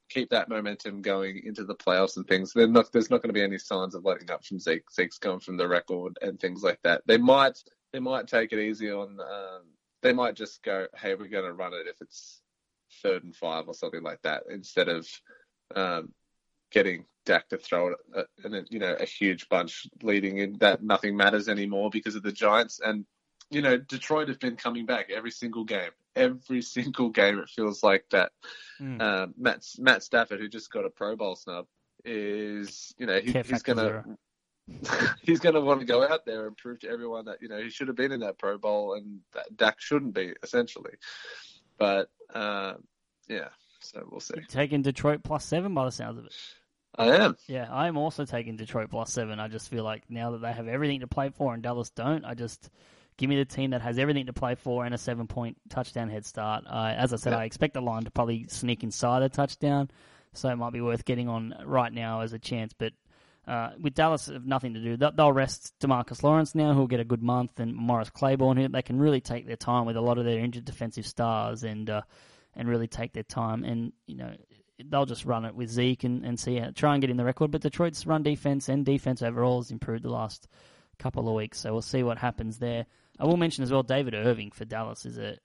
keep that momentum going into the playoffs and things. They're not, there's not going to be any signs of letting up from Zeke. Zeke's going from the record and things like that. They might they might take it easy on. Um, they might just go, hey, we're going to run it if it's third and five or something like that, instead of um, getting Dak to throw it uh, in a, you know a huge bunch leading in that nothing matters anymore because of the Giants. And you know Detroit have been coming back every single game. Every [laughs] single game it feels like that Mm. um, Matt Matt Stafford who just got a Pro Bowl snub is you know he, he's gonna [laughs] he's gonna want to go out there and prove to everyone that you know he should have been in that Pro Bowl and that Dak shouldn't be essentially but uh, yeah so we'll see Taking Detroit plus seven by the sounds of it. I am Yeah, I'm also taking Detroit plus seven. I just feel like now that they have everything to play for and Dallas don't, I just give me the team that has everything to play for and a seven point touchdown head start. Uh, as I said, Yeah. I expect the line to probably sneak inside a touchdown, so it might be worth getting on right now as a chance. But uh, with Dallas, have nothing to do. They'll- rest DeMarcus Lawrence now, who'll get a good month, and Morris Claiborne, who they can really take their time with a lot of their injured defensive stars and uh, and really take their time. And you know, they'll just run it with Zeke and, and see how, try and get in the record. But Detroit's run defense and defense overall has improved the last couple of weeks, so we'll see what happens there. I will mention as well, David Irving for Dallas is a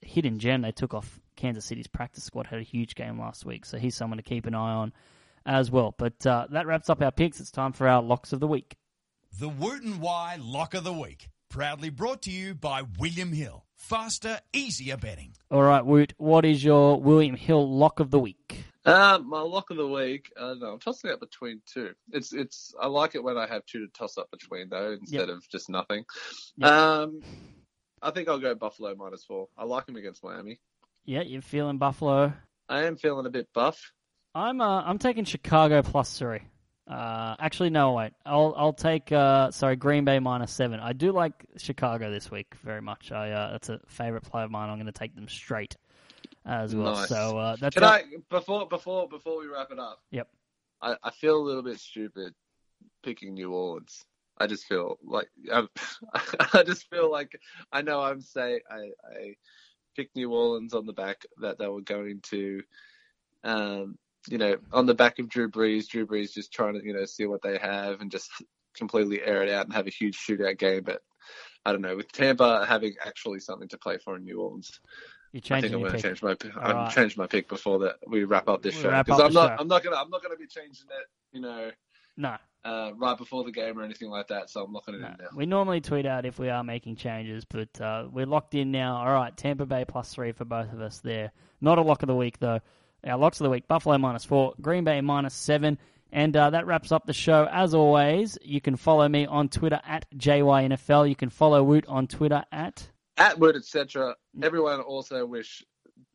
hidden gem. They took off Kansas City's practice squad, had a huge game last week, so he's someone to keep an eye on as well. But uh, that wraps up our picks. It's time for our locks of the week. The Woot and Wye Lock of the Week. Proudly brought to you by William Hill. Faster, easier betting. All right, Woot, what is your William Hill lock of the week? Um, my lock of the week. I don't know. I'm tossing it between two. It's it's. I like it when I have two to toss up between though, instead of just nothing. Yep. Um, I think I'll go Buffalo minus four. I like him against Miami. Yeah, you're feeling Buffalo. I am feeling a bit buff. I'm uh, I'm taking Chicago plus three. Uh, actually, no, wait. I'll I'll take uh, sorry Green Bay minus seven. I do like Chicago this week very much. I uh, that's a favorite play of mine. I'm going to take them straight as well. Nice. So uh, that's Can I before before before we wrap it up? Yep. I, I feel a little bit stupid picking New Orleans. I just feel like I'm, [laughs] I just feel like I know I'm say I, I picked New Orleans on the back that they were going to, um, you know, on the back of Drew Brees. Drew Brees just trying to you know see what they have and just completely air it out and have a huge shootout game. But I don't know with Tampa having actually something to play for in New Orleans. you're I think I'm going to change my. All I'm right. change my pick before that we wrap up this We show because I'm not. show. I'm not gonna. I'm not gonna be changing it. You know, No, uh, right before the game or anything like that. So I'm not gonna no. it now. We normally tweet out if we are making changes, but uh, we're locked in now. All right, Tampa Bay plus three for both of us there. Not a lock of the week though. Our locks of the week: Buffalo minus four, Green Bay minus seven. And uh, that wraps up the show. As always, you can follow me on Twitter at JYNFL. You can follow Woot on Twitter at At word etc. Everyone also wish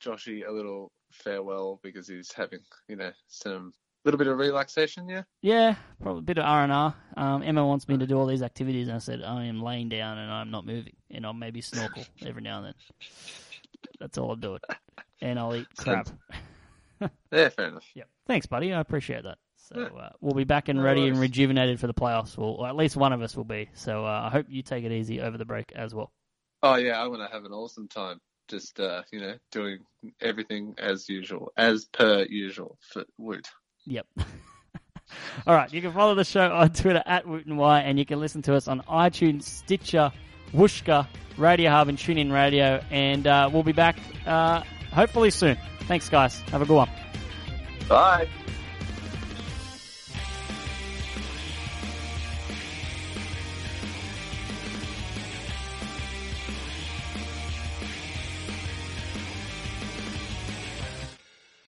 Joshy a little farewell because he's having you know some little bit of relaxation. Yeah. Yeah, probably a bit of R and R. Um, Emma wants me to do all these activities, and I said I am laying down and I'm not moving, and I'll maybe snorkel every now and then. That's all I'm doing, and I'll eat crap. Yeah. Fair enough. Yep. Thanks, buddy. I appreciate that. So uh, we'll be back and ready and rejuvenated for the playoffs, or at least one of us will be. So uh, I hope you take it easy over the break as well. Oh yeah, I'm gonna have an awesome time. Just uh, you know, doing everything as usual, as per usual for Woot. Yep. [laughs] All right, you can follow the show on Twitter at Woot and Wye, and you can listen to us on iTunes, Stitcher, Wooshka, Radio Hub, and TuneIn Radio. And uh, we'll be back uh, hopefully soon. Thanks, guys. Have a good one. Bye.